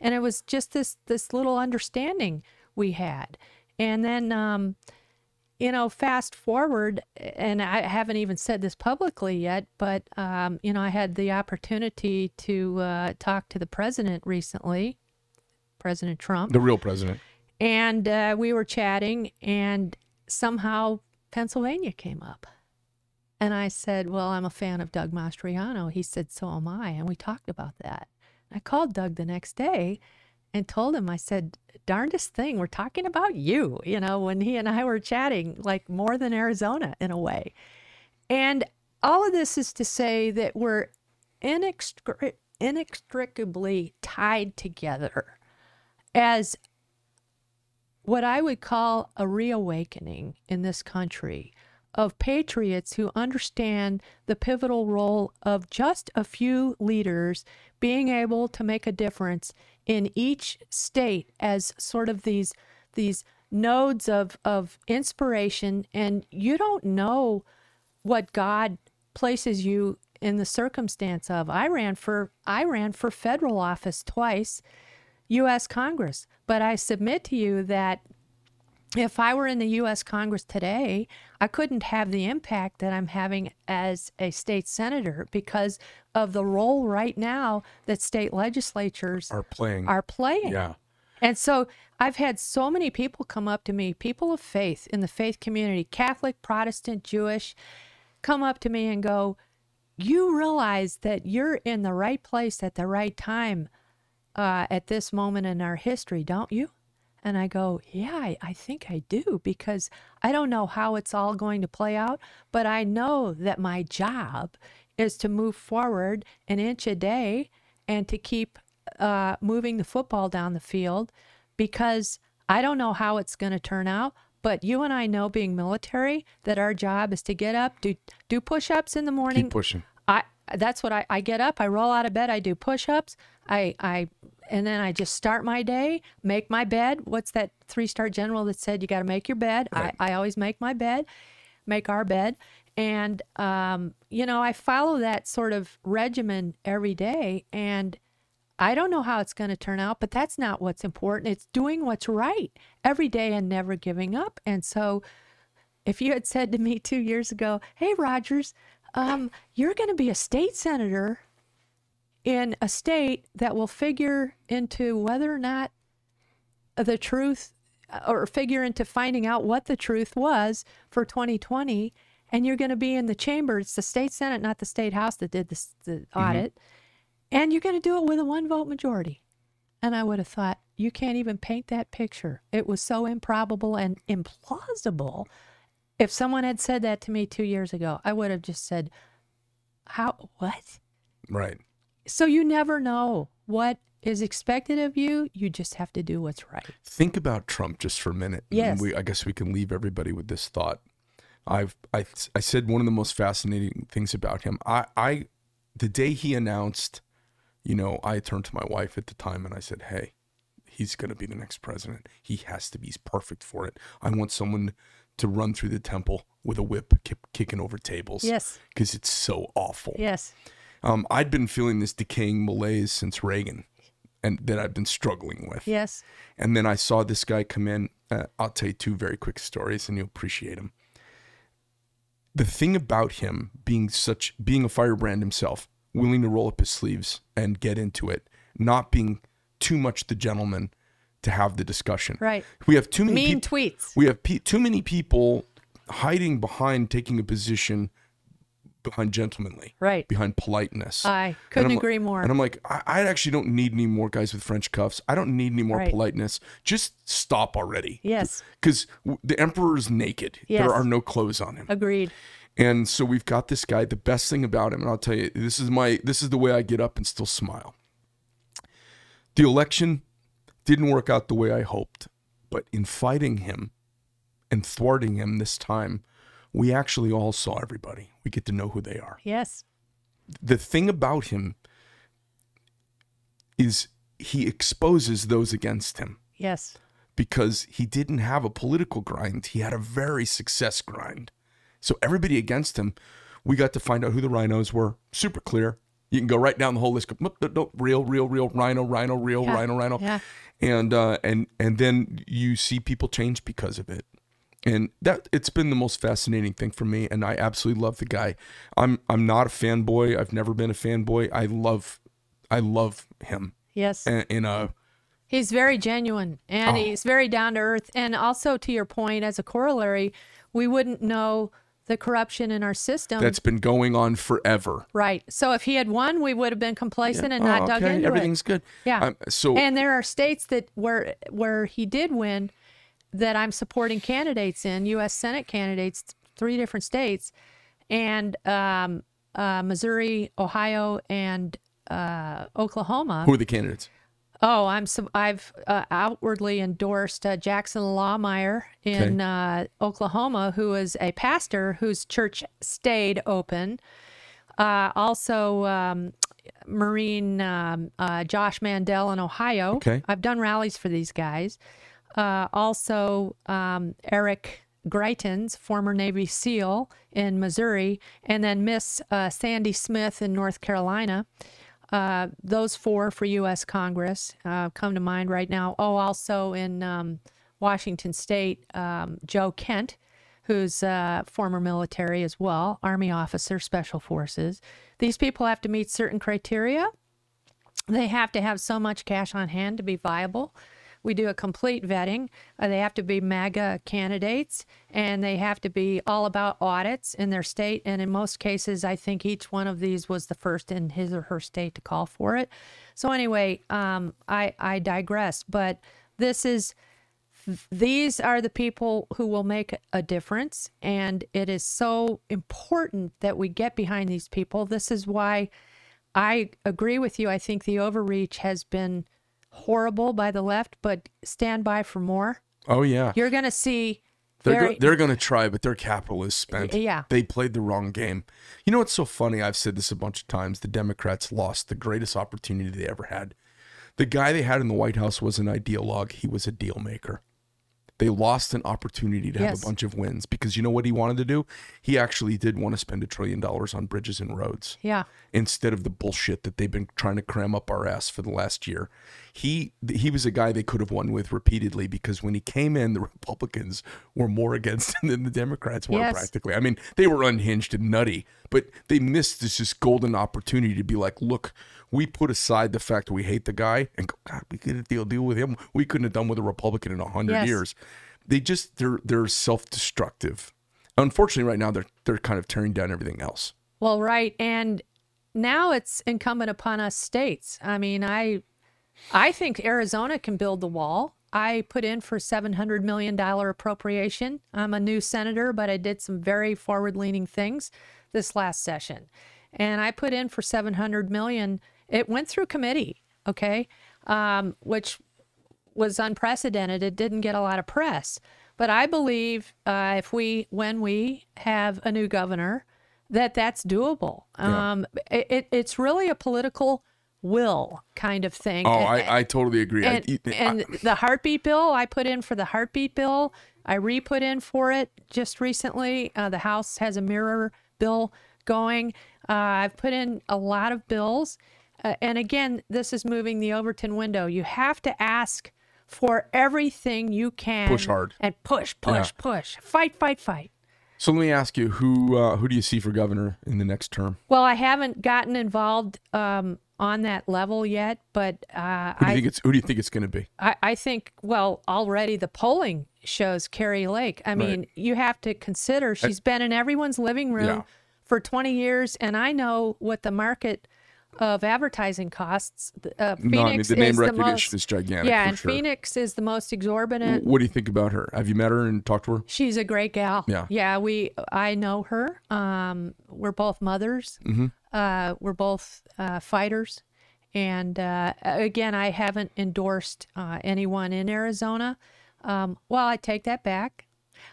And it was just this this little understanding we had. And then um, you know, fast forward, and I haven't even said this publicly yet, but, um, you know, I had the opportunity to uh, talk to the president recently, President Trump, The real president. and uh, we were chatting, and somehow Pennsylvania came up. And I said, Well, I'm a fan of Doug Mastriano. He said, So am I. And we talked about that. I called Doug the next day and told him, I said, darndest thing, we're talking about you, you know, when he and I were chatting, like more than Arizona in a way. And all of this is to say that we're inextric- inextricably tied together as what I would call a reawakening in this country of patriots who understand the pivotal role of just a few leaders being able to make a difference in each state as sort of these these nodes of of inspiration and you don't know what God places you in the circumstance of. I ran for I ran for federal office twice, US Congress, but I submit to you that if I were in the US Congress today, I couldn't have the impact that I'm having as a state senator because of the role right now that state legislatures Are playing. are playing. yeah. And so I've had so many people come up to me, people of faith in the faith community, Catholic, Protestant, Jewish, come up to me and go, You realize that you're in the right place at the right time uh, at this moment in our history, don't you? And I go, Yeah, I, I think I do because I don't know how it's all going to play out, but I know that my job is to move forward an inch a day and to keep uh, moving the football down the field because I don't know how it's going to turn out. But you and I know, being military, that our job is to get up, do do push-ups in the morning. Keep pushing. I that's what I, I get up, I roll out of bed, I do push-ups, I I and then I just start my day, make my bed. What's that three-star general that said you got to make your bed? I, I always make my bed, make our bed. And um, you know, I follow that sort of regimen every day and I don't know how it's going to turn out, but that's not what's important. It's doing what's right every day and never giving up. And so if you had said to me two years ago, hey, Rogers, um, you're going to be a state senator in a state that will figure into whether or not the truth uh, or figure into finding out what the truth was for 2020 and you're going to be in the chamber it's the state senate not the state house that did this, the mm-hmm. audit and you're going to do it with a one vote majority. And i would have thought you can't even paint that picture. It was so improbable and implausible. If someone had said that to me two years ago i would have just said how what? Right. So you never know what is expected of you. You just have to do what's right. Think about Trump just for a minute. and Yes. We, I guess we can leave everybody with this thought. I've I, I said one of the most fascinating things about him. I, I the day he announced, you know, I turned to my wife at the time and I said, "Hey, he's going to be the next president. He has to be. He's perfect for it. I want someone to run through the temple with a whip, kick, kicking over tables. Yes. because it's so awful. Yes. Um, I'd been feeling this decaying malaise since Reagan, and that I've been struggling with. Yes. And then I saw this guy come in. Uh, I'll tell you two very quick stories, and you'll appreciate him. the thing about him being such being a firebrand himself, willing to roll up his sleeves and get into it, not being too much the gentleman to have the discussion. Right. We have too many Mean peop- tweets. we have pe- too many people hiding behind taking a position behind gentlemanly, Right. behind politeness. I couldn't agree more. And I'm like, I, I actually don't need any more guys with French cuffs. I don't need any more Right. politeness. Just stop already. Yes. Because the emperor is naked. Yes. There are no clothes on him. Agreed. And so we've got this guy. The best thing about him, and I'll tell you, this is my this is the way I get up and still smile. The election didn't work out the way I hoped, but in fighting him and thwarting him this time, we actually all saw everybody. We get to know who they are. Yes. The thing about him is he exposes those against him Yes. because he didn't have a political grind. He had a very success grind. So everybody against him, we got to find out who the RINOs were. Super clear. You can go right down the whole list. Go, "Nope, nope, nope, Real, real, real, RINO, RINO, real, Yeah. RINO, RINO. Yeah. And uh, and and then you see people change because of it. And that it's been the most fascinating thing for me. And I absolutely love the guy. I'm I'm not a fanboy. I've never been a fanboy. I love I love him. Yes. And in a He's very genuine and Oh. he's very down to earth. And also, to your point, as a corollary, we wouldn't know the corruption in our system. that's been going on forever. right. So if he had won, we would have been complacent and not Oh, dug okay, into Everything's it. good. Yeah. Um, so And there are states that where where he did win that I'm supporting candidates in, U.S. Senate candidates, three different states, and um, uh, Missouri, Ohio, and uh, Oklahoma. who are the candidates? Oh, I'm so I've uh, outwardly endorsed uh, Jackson Lahmeyer in uh, Oklahoma, who is a pastor whose church stayed open. Uh, also, um, Marine um, uh, Josh Mandel in Ohio. Okay. I've done rallies for these guys. Uh, also, um, Eric Greitens, former Navy SEAL in Missouri, and then Miss uh, Sandy Smith in North Carolina. Uh, those four for U.S. Congress uh, come to mind right now. Oh, also in um, Washington State, um, Joe Kent, who's uh, former military as well, Army officer, Special Forces. These people have to meet certain criteria. They have to have so much cash on hand to be viable. We do a complete vetting. Uh, they have to be MAGA candidates and they have to be all about audits in their state. And in most cases, I think each one of these was the first in his or her state to call for it. So, anyway, um, I, I digress. But this is these are the people who will make a difference. And it is so important that we get behind these people. This is why I agree with you. I think the overreach has been horrible by the left, but stand by for more. Oh yeah, You're going to see they're very, go- they're going to try, but their capital is spent. Yeah. they played the wrong game. You know what's so funny? I've said this a bunch of times. The Democrats lost the greatest opportunity they ever had. The guy they had in the White House was an ideologue. He was a deal maker. They lost an opportunity to have Yes. a bunch of wins because you know what he wanted to do? He actually did want to spend a trillion dollars on bridges and roads. yeah, instead of the bullshit that they've been trying to cram up our ass for the last year. He he was a guy they could have won with repeatedly because when he came in, the Republicans were more against <laughs> him than the Democrats were Yes. practically. I mean, they were unhinged and nutty, but they missed this just golden opportunity to be like, look, we put aside the fact that we hate the guy and go, God, we could deal deal with him. We couldn't have done with a Republican in a hundred Yes. years. They just they're they're self destructive. Unfortunately, right now they're they're kind of tearing down everything else. Well, right, and now it's incumbent upon us states. I mean, I, I think Arizona can build the wall. I put in for seven hundred million dollar appropriation. I'm a new senator, but I did some very forward-leaning things this last session, and I put in for seven hundred million. It went through committee, okay, um, which was unprecedented. It didn't get a lot of press. But I believe uh, if we, when we have a new governor, that that's doable. Um, it, it, it's really a political will kind of thing. Oh, And- I, I totally agree. I- and, I- and the heartbeat bill, I put in for the heartbeat bill. I re put in for it just recently. Uh, the House has a mirror bill going. Uh, I've put in a lot of bills. Uh, and again, this is moving the Overton window. You have to ask for everything you can. Push hard. And push, push, push. Fight, fight, fight. So let me ask you, who uh, who do you see for governor in the next term? Well, I haven't gotten involved um, on that level yet, but uh, Who do you I, think it's who do you think it's going to be? I, I think, well, already the polling shows Kari Lake. I mean, you have to consider she's been in everyone's living room Yeah. for 20 years, and I know what the market of advertising costs. Uh, Phoenix no, I mean the name is the most, is gigantic. yeah, and sure. Phoenix is the most exorbitant. What do you think about her? Have you met her and talked to her? She's a great gal. Yeah. Yeah, we I know her. Um, we're both mothers. Mm-hmm. Uh, we're both uh, fighters. And uh, again, I haven't endorsed uh, anyone in Arizona. Um, well, I take that back.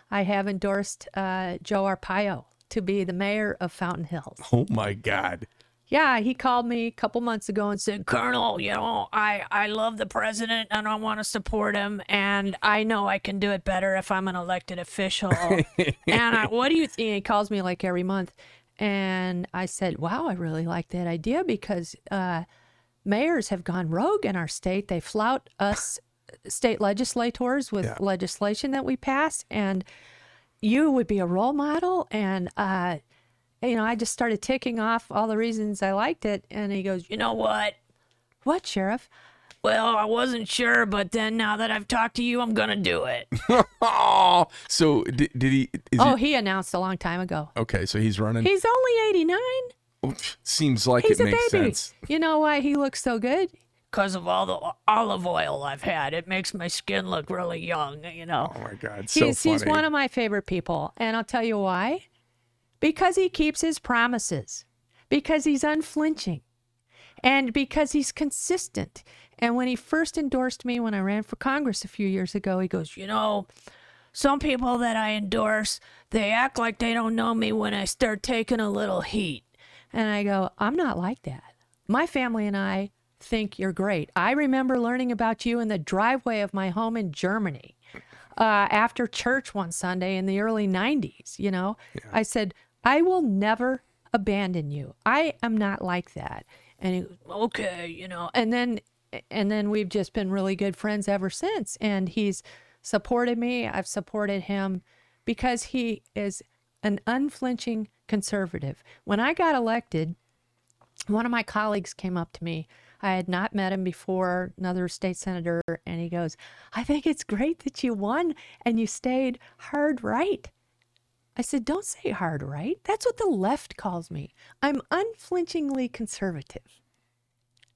I have endorsed uh, Joe Arpaio to be the mayor of Fountain Hills. Oh my God! Yeah, he called me a couple months ago and said, Colonel, you know, I, I love the president and I want to support him. And I know I can do it better if I'm an elected official. <laughs> and I, what do you think? He calls me like every month. And I said, wow, I really like that idea because uh, mayors have gone rogue in our state. They flout us state legislators with Yeah. legislation that we pass. And you would be a role model. And, uh, you know, I just started ticking off all the reasons I liked it. And he goes, You know what? What, Sheriff? Well, I wasn't sure, but then now that I've talked to you, I'm going to do it. Oh, <laughs> so did, did he? Is oh, he he announced a long time ago. okay? So he's running. He's only 89. Seems like He's it a makes baby. sense. You know why he looks so good? because of all the olive oil I've had. It makes my skin look really young, you know. Oh my God! So he's, funny. he's one of my favorite people. And I'll tell you why. Because he keeps his promises, because he's unflinching, and because he's consistent. And when he first endorsed me when I ran for Congress a few years ago, he goes, You know, some people that I endorse, they act like they don't know me when I start taking a little heat. And I go, I'm not like that. My family and I think you're great. I remember learning about you in the driveway of my home in Germany uh, after church one Sunday in the early 90s. You know, I said, I will never abandon you. I am not like that. And he Okay, you know. and then and then we've just been really good friends ever since and he's supported me i've supported him because he is an unflinching conservative when i got elected one of my colleagues came up to me i had not met him before another state senator and he goes i think it's great that you won and you stayed hard right I said, don't say hard right. That's what the left calls me. I'm unflinchingly conservative.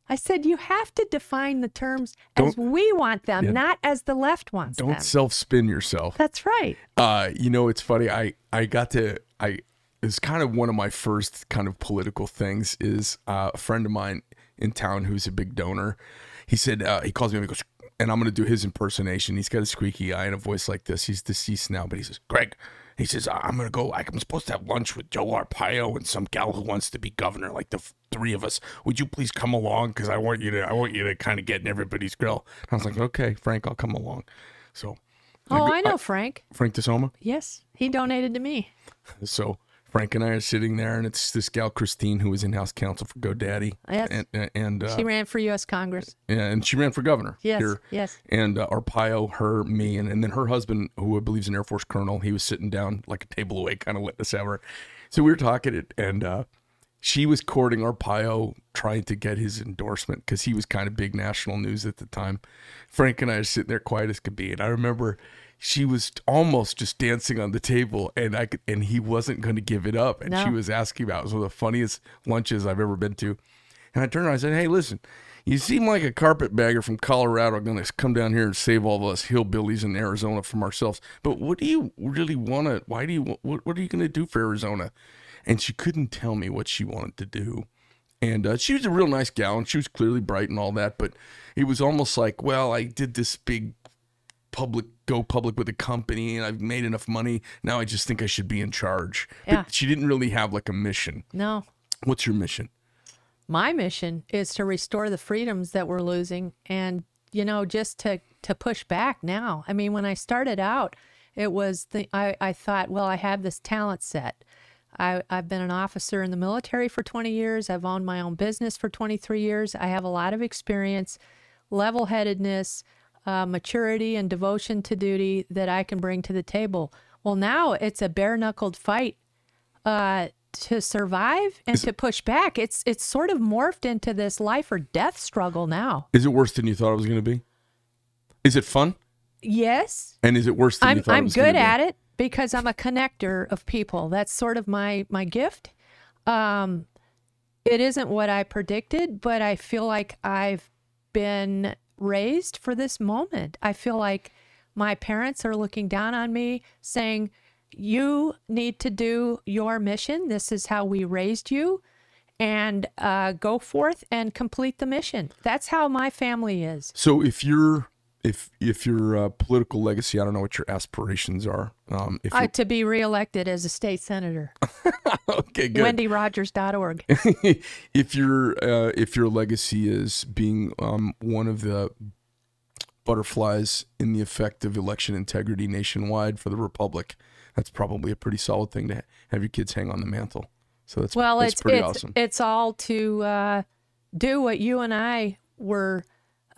I said, you have to define the terms as Don't- we want them, Yeah. not as the left wants them. Don't self spin yourself. That's right. Uh, you know, it's funny. I I got to I it's kind of one of my first kind of political things. Is uh, a friend of mine in town who's a big donor. He said uh, he calls me and he goes, and I'm gonna do his impersonation. He's got a squeaky eye and a voice like this. He's deceased now, but he says, Greg. He says, I'm gonna go. I'm supposed to have lunch with Joe Arpaio and some gal who wants to be governor, like the f- three of us. Would you please come along? Because I want you to. I want you to kind of get in everybody's grill. And I was like, okay, Frank, I'll come along. So, Oh, I know uh, Frank. Frank DeSoma. Yes, he donated to me. <laughs> So Frank and I are sitting there, and it's this gal Christine who was in House Counsel for GoDaddy, Yes. and and uh, She ran for U.S. Congress. and she ran for governor Yes, here. yes. And uh, Arpaio, her, me, and, and then her husband, who I believe is an Air Force colonel, he was sitting down like a table away, kind of letting us have her. So we were talking, it, and uh, she was courting Arpaio, trying to get his endorsement because he was kind of big national news at the time. Frank and I are sitting there quiet as could be, and I remember she was almost just dancing on the table, and I could, and he wasn't going to give it up, and she was asking about. It was one of the funniest lunches I've ever been to. And I turned around and I said, Hey, listen, you seem like a carpetbagger from Colorado going to come down here and save all of us hillbillies in Arizona from ourselves. But what do you really want to, why do you, what, what are you going to do for Arizona? And she couldn't tell me what she wanted to do. And uh, she was a real nice gal and she was clearly bright and all that. But it was almost like, well, I did this big public, go public with a company and I've made enough money. Now I just think I should be in charge. Yeah. But she didn't really have like a mission. No, What's your mission? my mission is to restore the freedoms that we're losing and you know just to to push back now i mean when i started out it was the i, I thought well i have this talent set I, I've been an officer in the military for 20 years. I've owned my own business for 23 years. I have a lot of experience, level headedness, uh, maturity, and devotion to duty that I can bring to the table. Well, now it's a bare knuckled fight uh, to survive and to push back. It's it's sort of morphed into this life or death struggle now. Is it worse than you thought it was going to be? Is it fun? Yes, And is it worse than I'm you thought it I'm was gonna good be? at it because I'm a connector of people. That's sort of my my gift. Um, it isn't what I predicted, but I feel like I've been raised for this moment. I feel like my parents are looking down on me, saying, "You need to do your mission. This is how we raised you." And uh, go forth and complete the mission. That's how my family is. So if you're if if your uh, political legacy, I don't know what your aspirations are. Um, if to be reelected as a state senator. <laughs> okay, good. WendyRogers.org. <laughs> if your uh, if your legacy is being um, one of the butterflies in the effect of election integrity nationwide for the republic, that's probably a pretty solid thing to ha- have your kids hang on the mantle. So that's Well, that's it's pretty it's awesome. it's all to uh, do what you and I were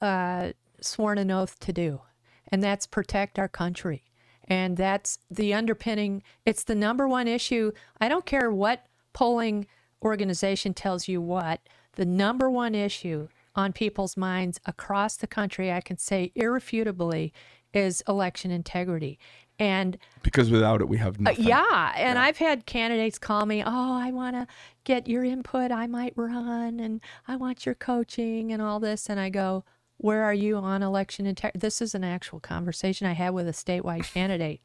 uh, sworn an oath to do, and that's protect our country. And that's the underpinning. It's the number one issue. I don't care what polling organization tells you what. The number one issue on people's minds across the country, I can say irrefutably, is election integrity. And because without it, we have uh, yeah, and I've had candidates call me, "Oh, I want to get your input. I might run, and I want your coaching and all this." And I go, "Where are you on election integrity?" This is an actual conversation I had with a statewide <laughs> candidate,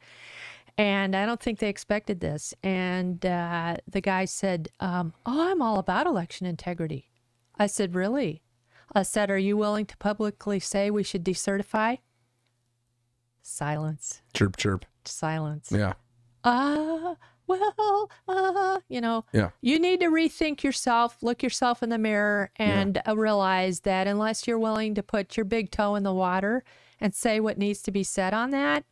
and I don't think they expected this. And uh, the guy said, um, "Oh, I'm all about election integrity." I said, "Really?" I said, "Are you willing to publicly say we should decertify?" Silence. Chirp, chirp. Silence Yeah. ah, well, uh, you know, Yeah. you need to rethink yourself, look yourself in the mirror, and uh, realize that unless you're willing to put your big toe in the water and say what needs to be said on that,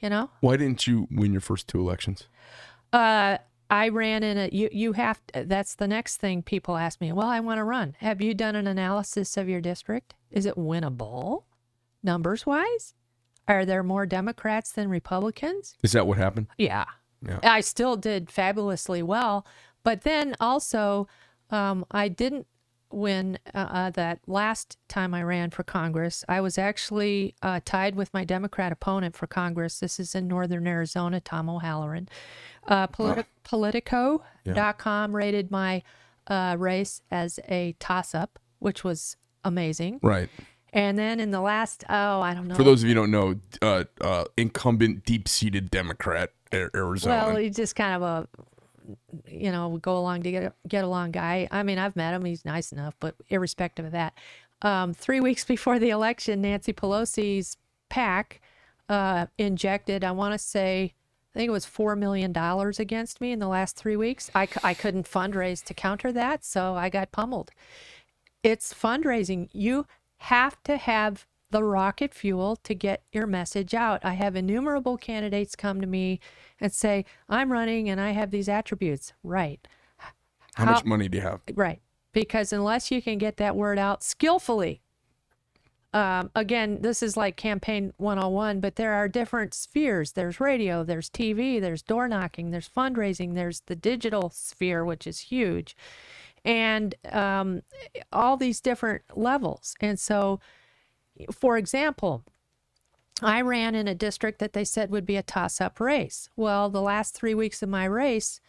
you know, Why didn't you win your first two elections? uh, I ran in a, you, you have, to, that's the next thing people ask me. Well, I want to run. Have you done an analysis of your district? Is it winnable numbers wise? Are there more Democrats than Republicans? Is that what happened? Yeah. Yeah. I still did fabulously well. But then also, um, I didn't win uh, uh, that last time I ran for Congress. I was actually uh, tied with my Democrat opponent for Congress. This is in northern Arizona, Tom O'Halleran. Uh, politi- Politico.com rated my uh, race as a toss up, which was amazing. Right. And then in the last, oh, I don't know. For those of you who don't know, uh, uh, incumbent, deep-seated Democrat, A- Arizona. Well, he's just kind of a, you know, go along to get get along guy. I mean, I've met him; he's nice enough. But irrespective of that, um, three <laughs> weeks before the election, Nancy Pelosi's PAC uh, injected, I want to say, I think it was four million dollars against me in the last three weeks. I, I couldn't fundraise to counter that, so I got pummeled. It's fundraising. You have to have the rocket fuel to get your message out. I have innumerable candidates come to me and say, I'm running and I have these attributes. Right. How much money do you have? Right. Because unless you can get that word out skillfully, um, again, this is like campaign 101, but there are different spheres. There's radio, there's TV, there's door knocking, there's fundraising, there's the digital sphere, which is huge, and um, all these different levels. And so, for example, I ran in a district that they said would be a toss up race. Well, the last three weeks of my race,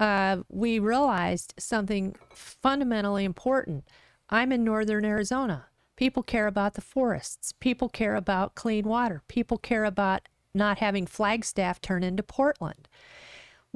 uh, we realized something fundamentally important. I'm in northern Arizona. People care about the forests. People care about clean water. People care about not having Flagstaff turn into Portland.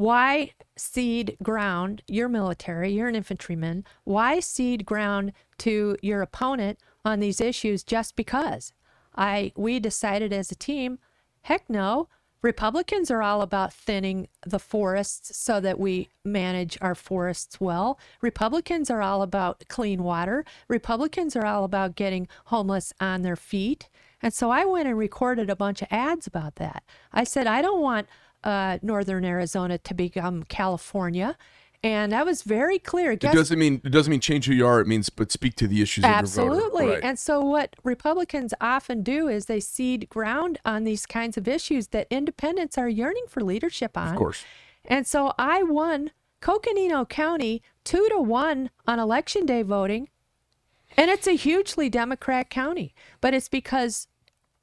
Why cede ground? You're military, you're an infantryman. Why cede ground to your opponent on these issues just because? I we decided as a team, heck no. Republicans are all about thinning the forests so that we manage our forests well. Republicans are all about clean water. Republicans are all about getting homeless on their feet. And so I went and recorded a bunch of ads about that. I said, I don't want uh, northern Arizona to become California. And that was very clear. It doesn't mean it doesn't mean change who you are. It means but speak to the issues. Absolutely. Right. And so, what Republicans often do is they seed ground on these kinds of issues that independents are yearning for leadership on. of course. And so, I won Coconino County two to one on election day voting. And it's a hugely Democrat county, but it's because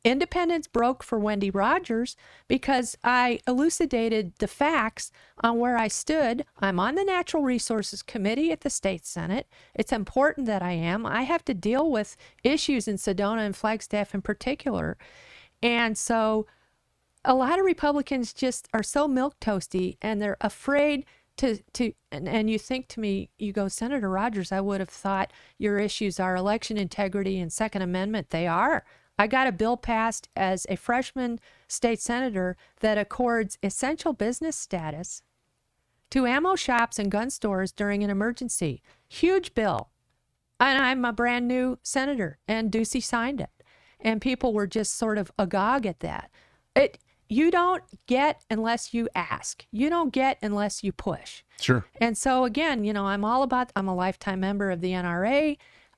independents broke for Wendy Rogers because I elucidated the facts on where I stood. I'm on the Natural Resources Committee at the state Senate. It's important that I am. I have to deal with issues in Sedona and Flagstaff in particular. And so a lot of Republicans just are so milk toasty and they're afraid to to and, and you think to me you go Senator Rogers I would have thought your issues are election integrity and second amendment they are I got a bill passed as a freshman state senator that accords essential business status to ammo shops and gun stores during an emergency huge bill and I'm a brand new senator and Ducey signed it and people were just sort of agog at that it you don't get unless you ask. You don't get unless you push. Sure. And so again, you know, I'm all about. I'm a lifetime member of the NRA.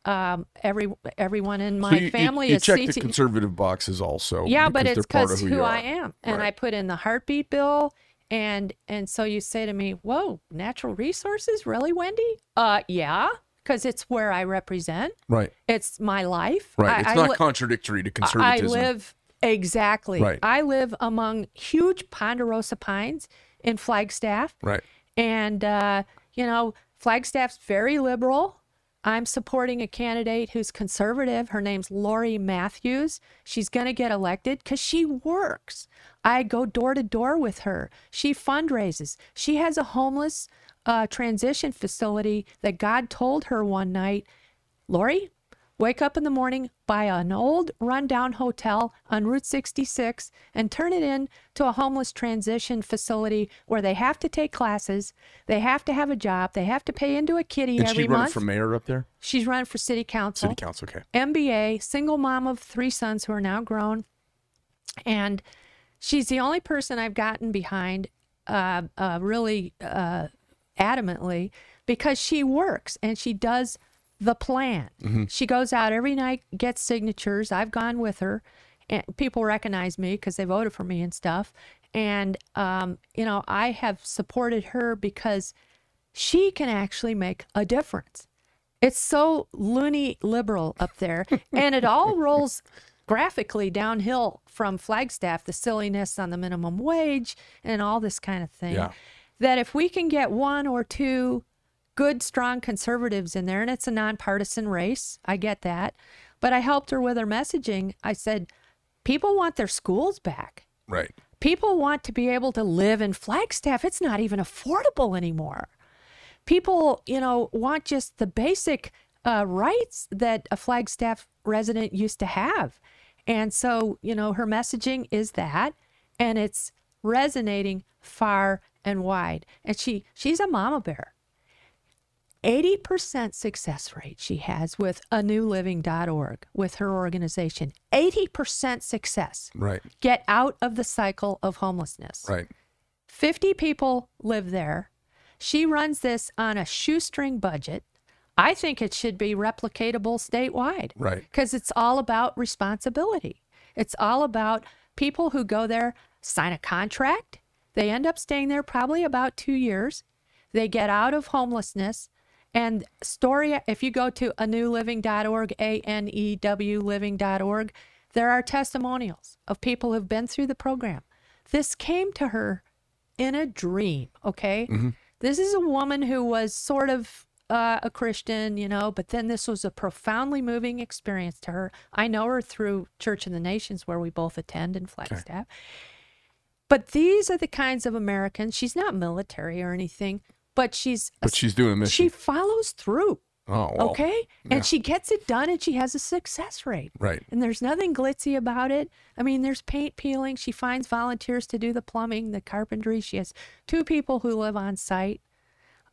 Um, every everyone in my So you- you- family you, is check CT the conservative boxes also. yeah, but it's they're part of because who, who, I am, and Right. I put in the heartbeat bill, and and so you say to me, "Whoa, natural resources, really, Wendy?" Uh, yeah, because it's where I represent. Right. It's my life. Right. I, it's not li- contradictory to conservatism. I live exactly. Right. I live among huge ponderosa pines in Flagstaff, Right. and uh, you know Flagstaff's very liberal. I'm supporting a candidate who's conservative. Her name's Lori Matthews. She's going to get elected because she works. I go door to door with her. She fundraises. She has a homeless uh, transition facility that God told her one night, Lori, wake up in the morning, buy an old rundown hotel on Route 66, and turn it in to a homeless transition facility where they have to take classes, they have to have a job, they have to pay into a kitty And every she's running month. for mayor up there. She's running for city council. City council. Okay. MBA, single mom of three sons who are now grown. And she's the only person I've gotten behind uh, uh, really uh, adamantly because she works and she does the plan. She goes out every night, gets signatures. I've gone with her, and people recognize me because they voted for me and stuff. And, um, you know, I have supported her because she can actually make a difference. It's so loony liberal up there, <laughs> and it all rolls graphically downhill from Flagstaff, the silliness on the minimum wage and all this kind of thing. Yeah. That if we can get one or two good, strong conservatives in there, and it's a nonpartisan race, I get that. But I helped her with her messaging. I said, people want their schools back. Right. People want to be able to live in Flagstaff. It's not even affordable anymore. People, you know, want just the basic uh, rights that a Flagstaff resident used to have. And so, you know, her messaging is that, and it's resonating far and wide. And she she's a mama bear. 80% success rate she has with a newliving.org with her organization. 80% success. Right. Get out of the cycle of homelessness. Right. 50 people live there. She runs this on a shoestring budget. I think it should be replicatable statewide. Right. Because it's all about responsibility. It's all about people who go there, sign a contract. They end up staying there probably about two years. They get out of homelessness. And story, if you go to anewliving.org, A N E W living.org, there are testimonials of people who've been through the program. This came to her in a dream, okay? This is a woman who was sort of uh, a Christian, you know, but then this was a profoundly moving experience to her. I know her through Church in the Nations, where we both attend in Flagstaff. But these are the kinds of Americans. She's not military or anything, but she's But she's doing a mission. she follows through. oh. Well, Okay. And she gets it done and she has a success rate. Right. And there's nothing glitzy about it. I mean, there's paint peeling. She finds volunteers to do the plumbing, the carpentry. She has two people who live on site.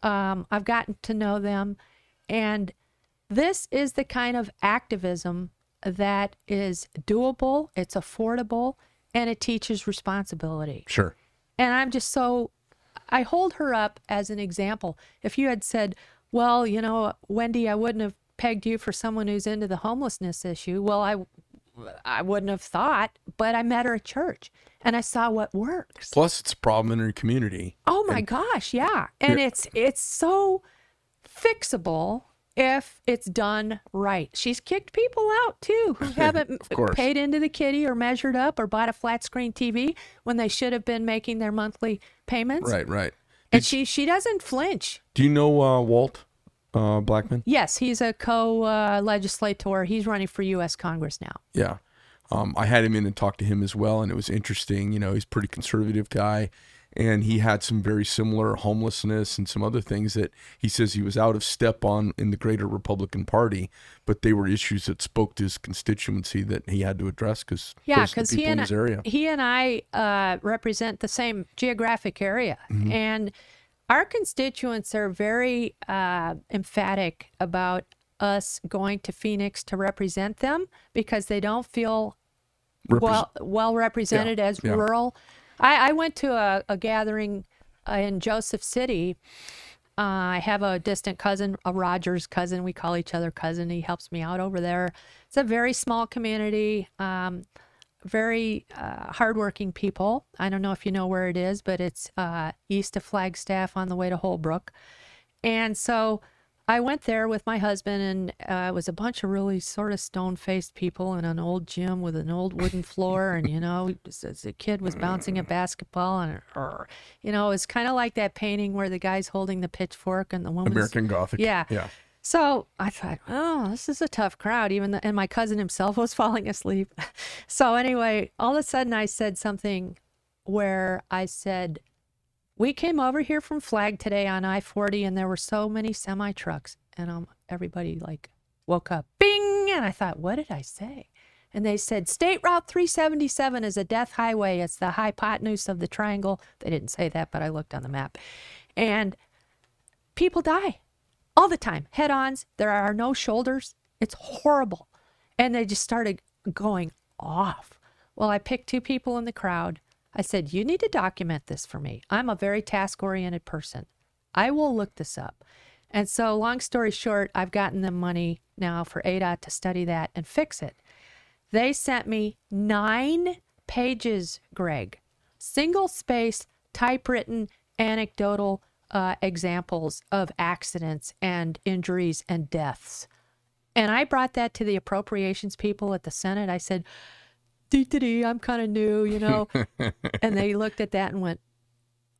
Um, I've gotten to know them. And this is the kind of activism that is doable, it's affordable, and it teaches responsibility. Sure. And I'm just so I hold her up as an example. If you had said, "Well, you know, Wendy, I wouldn't have pegged you for someone who's into the homelessness issue," well, I I wouldn't have thought, but I met her at church and I saw what works. Plus, it's a problem in her community. Oh my gosh, yeah. And it's it's so fixable if it's done right. She's kicked people out too who <laughs> haven't paid into the kitty or measured up or bought a flat screen TV when they should have been making their monthly payments. Right, right. And she she doesn't flinch. Do you know uh, Walt uh, Blackman? Yes, he's a co uh, legislator. He's running for U.S. Congress now. Yeah. Um, I had him in and talked to him as well, and it was interesting. You know, he's a pretty conservative guy, and he had some very similar homelessness and some other things that he says he was out of step on in the greater Republican Party, but they were issues that spoke to his constituency that he had to address because Yeah, those are the because he and his area. he and I uh, represent the same geographic area, Mm-hmm. and our constituents are very uh, emphatic about us going to Phoenix to represent them because they don't feel Repres- well well represented as yeah. rural. I, I went to a, a gathering uh, in Joseph City. Uh, I have a distant cousin, a Rogers cousin. We call each other cousin. He helps me out over there. It's a very small community, um, very uh, hardworking people. I don't know if you know where it is, but it's uh, east of Flagstaff on the way to Holbrook. And so I went there with my husband, and uh, it was a bunch of really sort of stone faced people in an old gym with an old wooden floor. And, you know, a kid was bouncing a basketball, and, er, you know, it was kind of like that painting where the guy's holding the pitchfork and the woman's. American Gothic. Yeah. Yeah. So I thought, oh, this is a tough crowd. Even the, and my cousin himself was <laughs> falling asleep. So anyway, all of a sudden I said something where I said, "We came over here from Flag today on I-40, and there were so many semi trucks." And um, everybody like woke up, bing, and I thought, what did I say? And they said, State Route 377 is a death highway. It's the hypotenuse of the triangle. They didn't say that, but I looked on the map. And people die all the time head ons there are no shoulders it's horrible and they just started going off well i picked two people in the crowd i said you need to document this for me i'm a very task oriented person i will look this up and so long story short i've gotten the money now for ADOT to study that and fix it they sent me nine pages, Greg, single space, typewritten, anecdotal uh, examples of accidents and injuries and deaths. And I brought that to the appropriations people at the Senate. I said, dee dee dee, I'm kind of new, you know. <laughs> and they looked at that and went,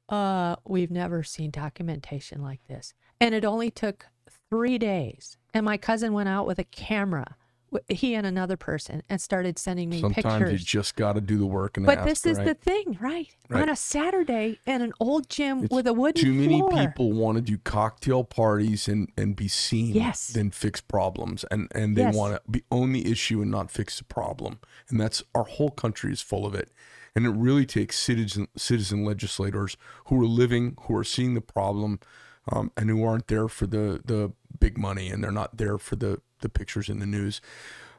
uh, we've never seen documentation like this. And it only took three days. And my cousin went out with a camera, he and another person, and started sending me Sometimes pictures. you just got to do the work and But ask, this is right? the thing, right? Right. On a Saturday in an old gym with a wooden Too many floor. people want to do cocktail parties and, and be seen Yes. than fix problems. And, and they Yes. want to be own the issue and not fix the problem. And that's our whole country is full of it. And it really takes citizen citizen legislators who are living, who are seeing the problem, um, and who aren't there for the, the big money and they're not there for the, the pictures in the news.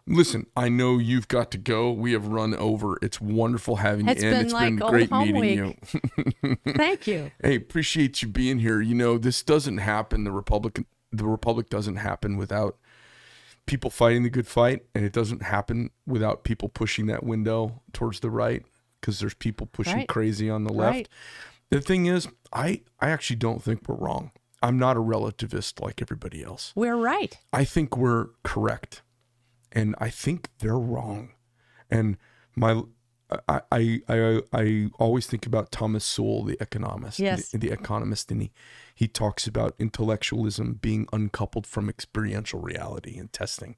Listen, I know you've got to go. We have run over. It's wonderful having It's you in. It's like been great meeting week. you. <laughs> <laughs> Thank you. Hey, appreciate you being here. You know, this doesn't happen. The Republican, the Republic doesn't happen without people fighting the good fight, and it doesn't happen without people pushing that window towards the right because there's people pushing Right. crazy on the left. Right. The thing is, I I actually don't think we're wrong. I'm not a relativist like everybody else. We're right. I think we're correct, and I think they're wrong. And my, I, I, I, I always think about Thomas Sowell, the economist, Yes. the, the economist, and he, he talks about intellectualism being uncoupled from experiential reality and testing.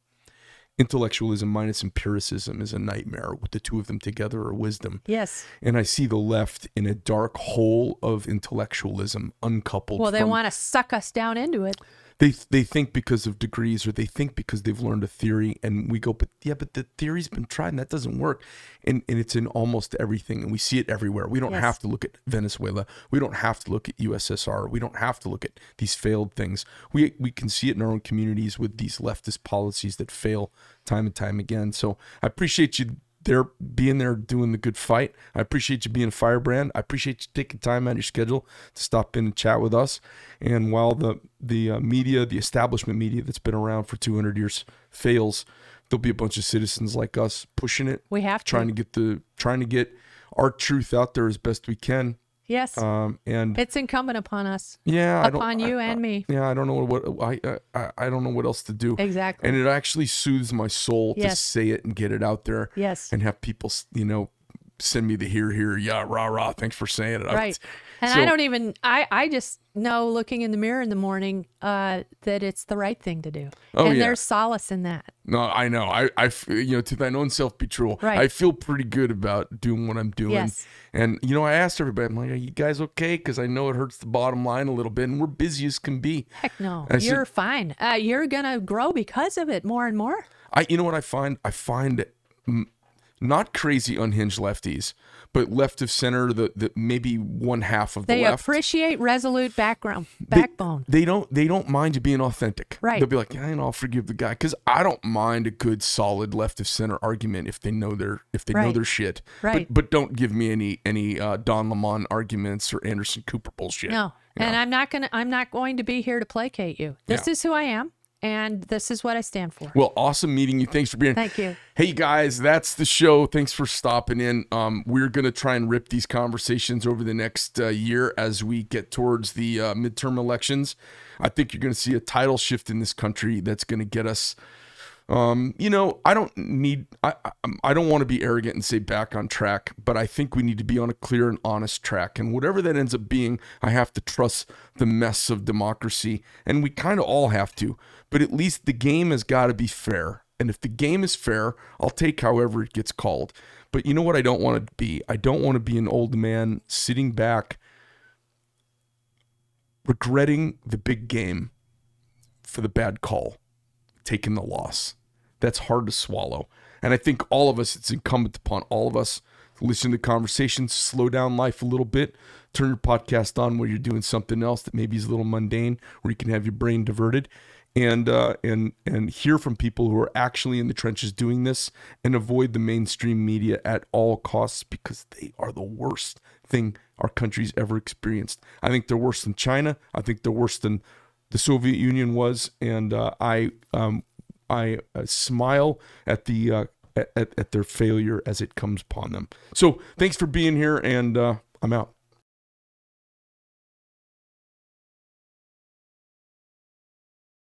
Intellectualism minus empiricism is a nightmare. With the two of them together are wisdom. Yes. And I see the left in a dark hole of intellectualism, uncoupled. Well, they from, want to suck us down into it. They they think because of degrees or they think because they've learned a theory and we go but yeah but the theory's been tried and that doesn't work. And and it's in almost everything and we see it everywhere. We don't Yes. have to look at venezuela. We don't have to look at ussr we don't have to look at these failed things. We we can see it in our own communities with these leftist policies that fail time and time again. So i appreciate you there being there doing the good fight. I appreciate you being a firebrand. I appreciate you taking time out of your schedule to stop in and chat with us. And while the the uh, media, the establishment media that's been around for 200 years fails, there'll be a bunch of citizens like us pushing it, We have to. trying to get the trying to get our truth out there as best we can. Yes. Um, and it's incumbent upon us, yeah, I upon you I- and me. yeah, I don't know what I I I don't know what else to do. Exactly. And it actually soothes my soul to say it and get it out there. Yes. And have people, you know, send me the here here yeah rah rah. Thanks for saying it. I- right. And so- I don't even I I just know looking in the mirror in the morning uh that it's the right thing to do. Oh, and yeah. there's solace in that. No, I know. I, I, you know, to thine own self be true. Right. I feel pretty good about doing what I'm doing. Yes. And you know, I asked everybody, I'm like, "Are you guys okay?" Because I know it hurts the bottom line a little bit, and we're busy as can be. Heck no. Said- you're fine. Uh, you're gonna grow because of it more and more. I, you know what I find? I find not crazy unhinged lefties, but left of center, the, the maybe one half of the They left. appreciate resolute background backbone. They don't. They don't mind you being authentic. Right. They'll be like, "Yeah, and I'll forgive the guy," because I don't mind a good, solid left of center argument if they know their if they know their shit. Right. But but don't give me any any uh, Don Lemon arguments or Anderson Cooper bullshit. No. And I'm not gonna I'm not going to be here to placate you. This Yeah. is who I am and this is what I stand for. Well, awesome meeting you. Thanks for being. Thank you. Hey guys, that's the show. Thanks for stopping in. Um, we're gonna try and rip these conversations over the next uh, year as we get towards the uh, midterm elections. I think you're gonna see a title shift in this country that's gonna get us. Um, you know, I don't need. I I, I don't want to be arrogant and say back on track, but I think we need to be on a clear and honest track. And whatever that ends up being, I have to trust the mess of democracy, and we kind of all have to. But at least the game has got to be fair. And if the game is fair, I'll take however it gets called. But you know what I don't want to be? I don't want to be an old man sitting back regretting the big game for the bad call, taking the loss. That's hard to swallow. And I think all of us, it's incumbent upon all of us to listen to conversations, slow down life a little bit, turn your podcast on where you're doing something else that maybe is a little mundane, where you can have your brain diverted, and uh, and and hear from people who are actually in the trenches doing this, and avoid the mainstream media at all costs because they are the worst thing our country's ever experienced. I think they're worse than China. I think they're worse than the Soviet Union was, and uh, I um, I uh, smile at the uh, at, at their failure as it comes upon them. So thanks for being here, and uh, I'm out.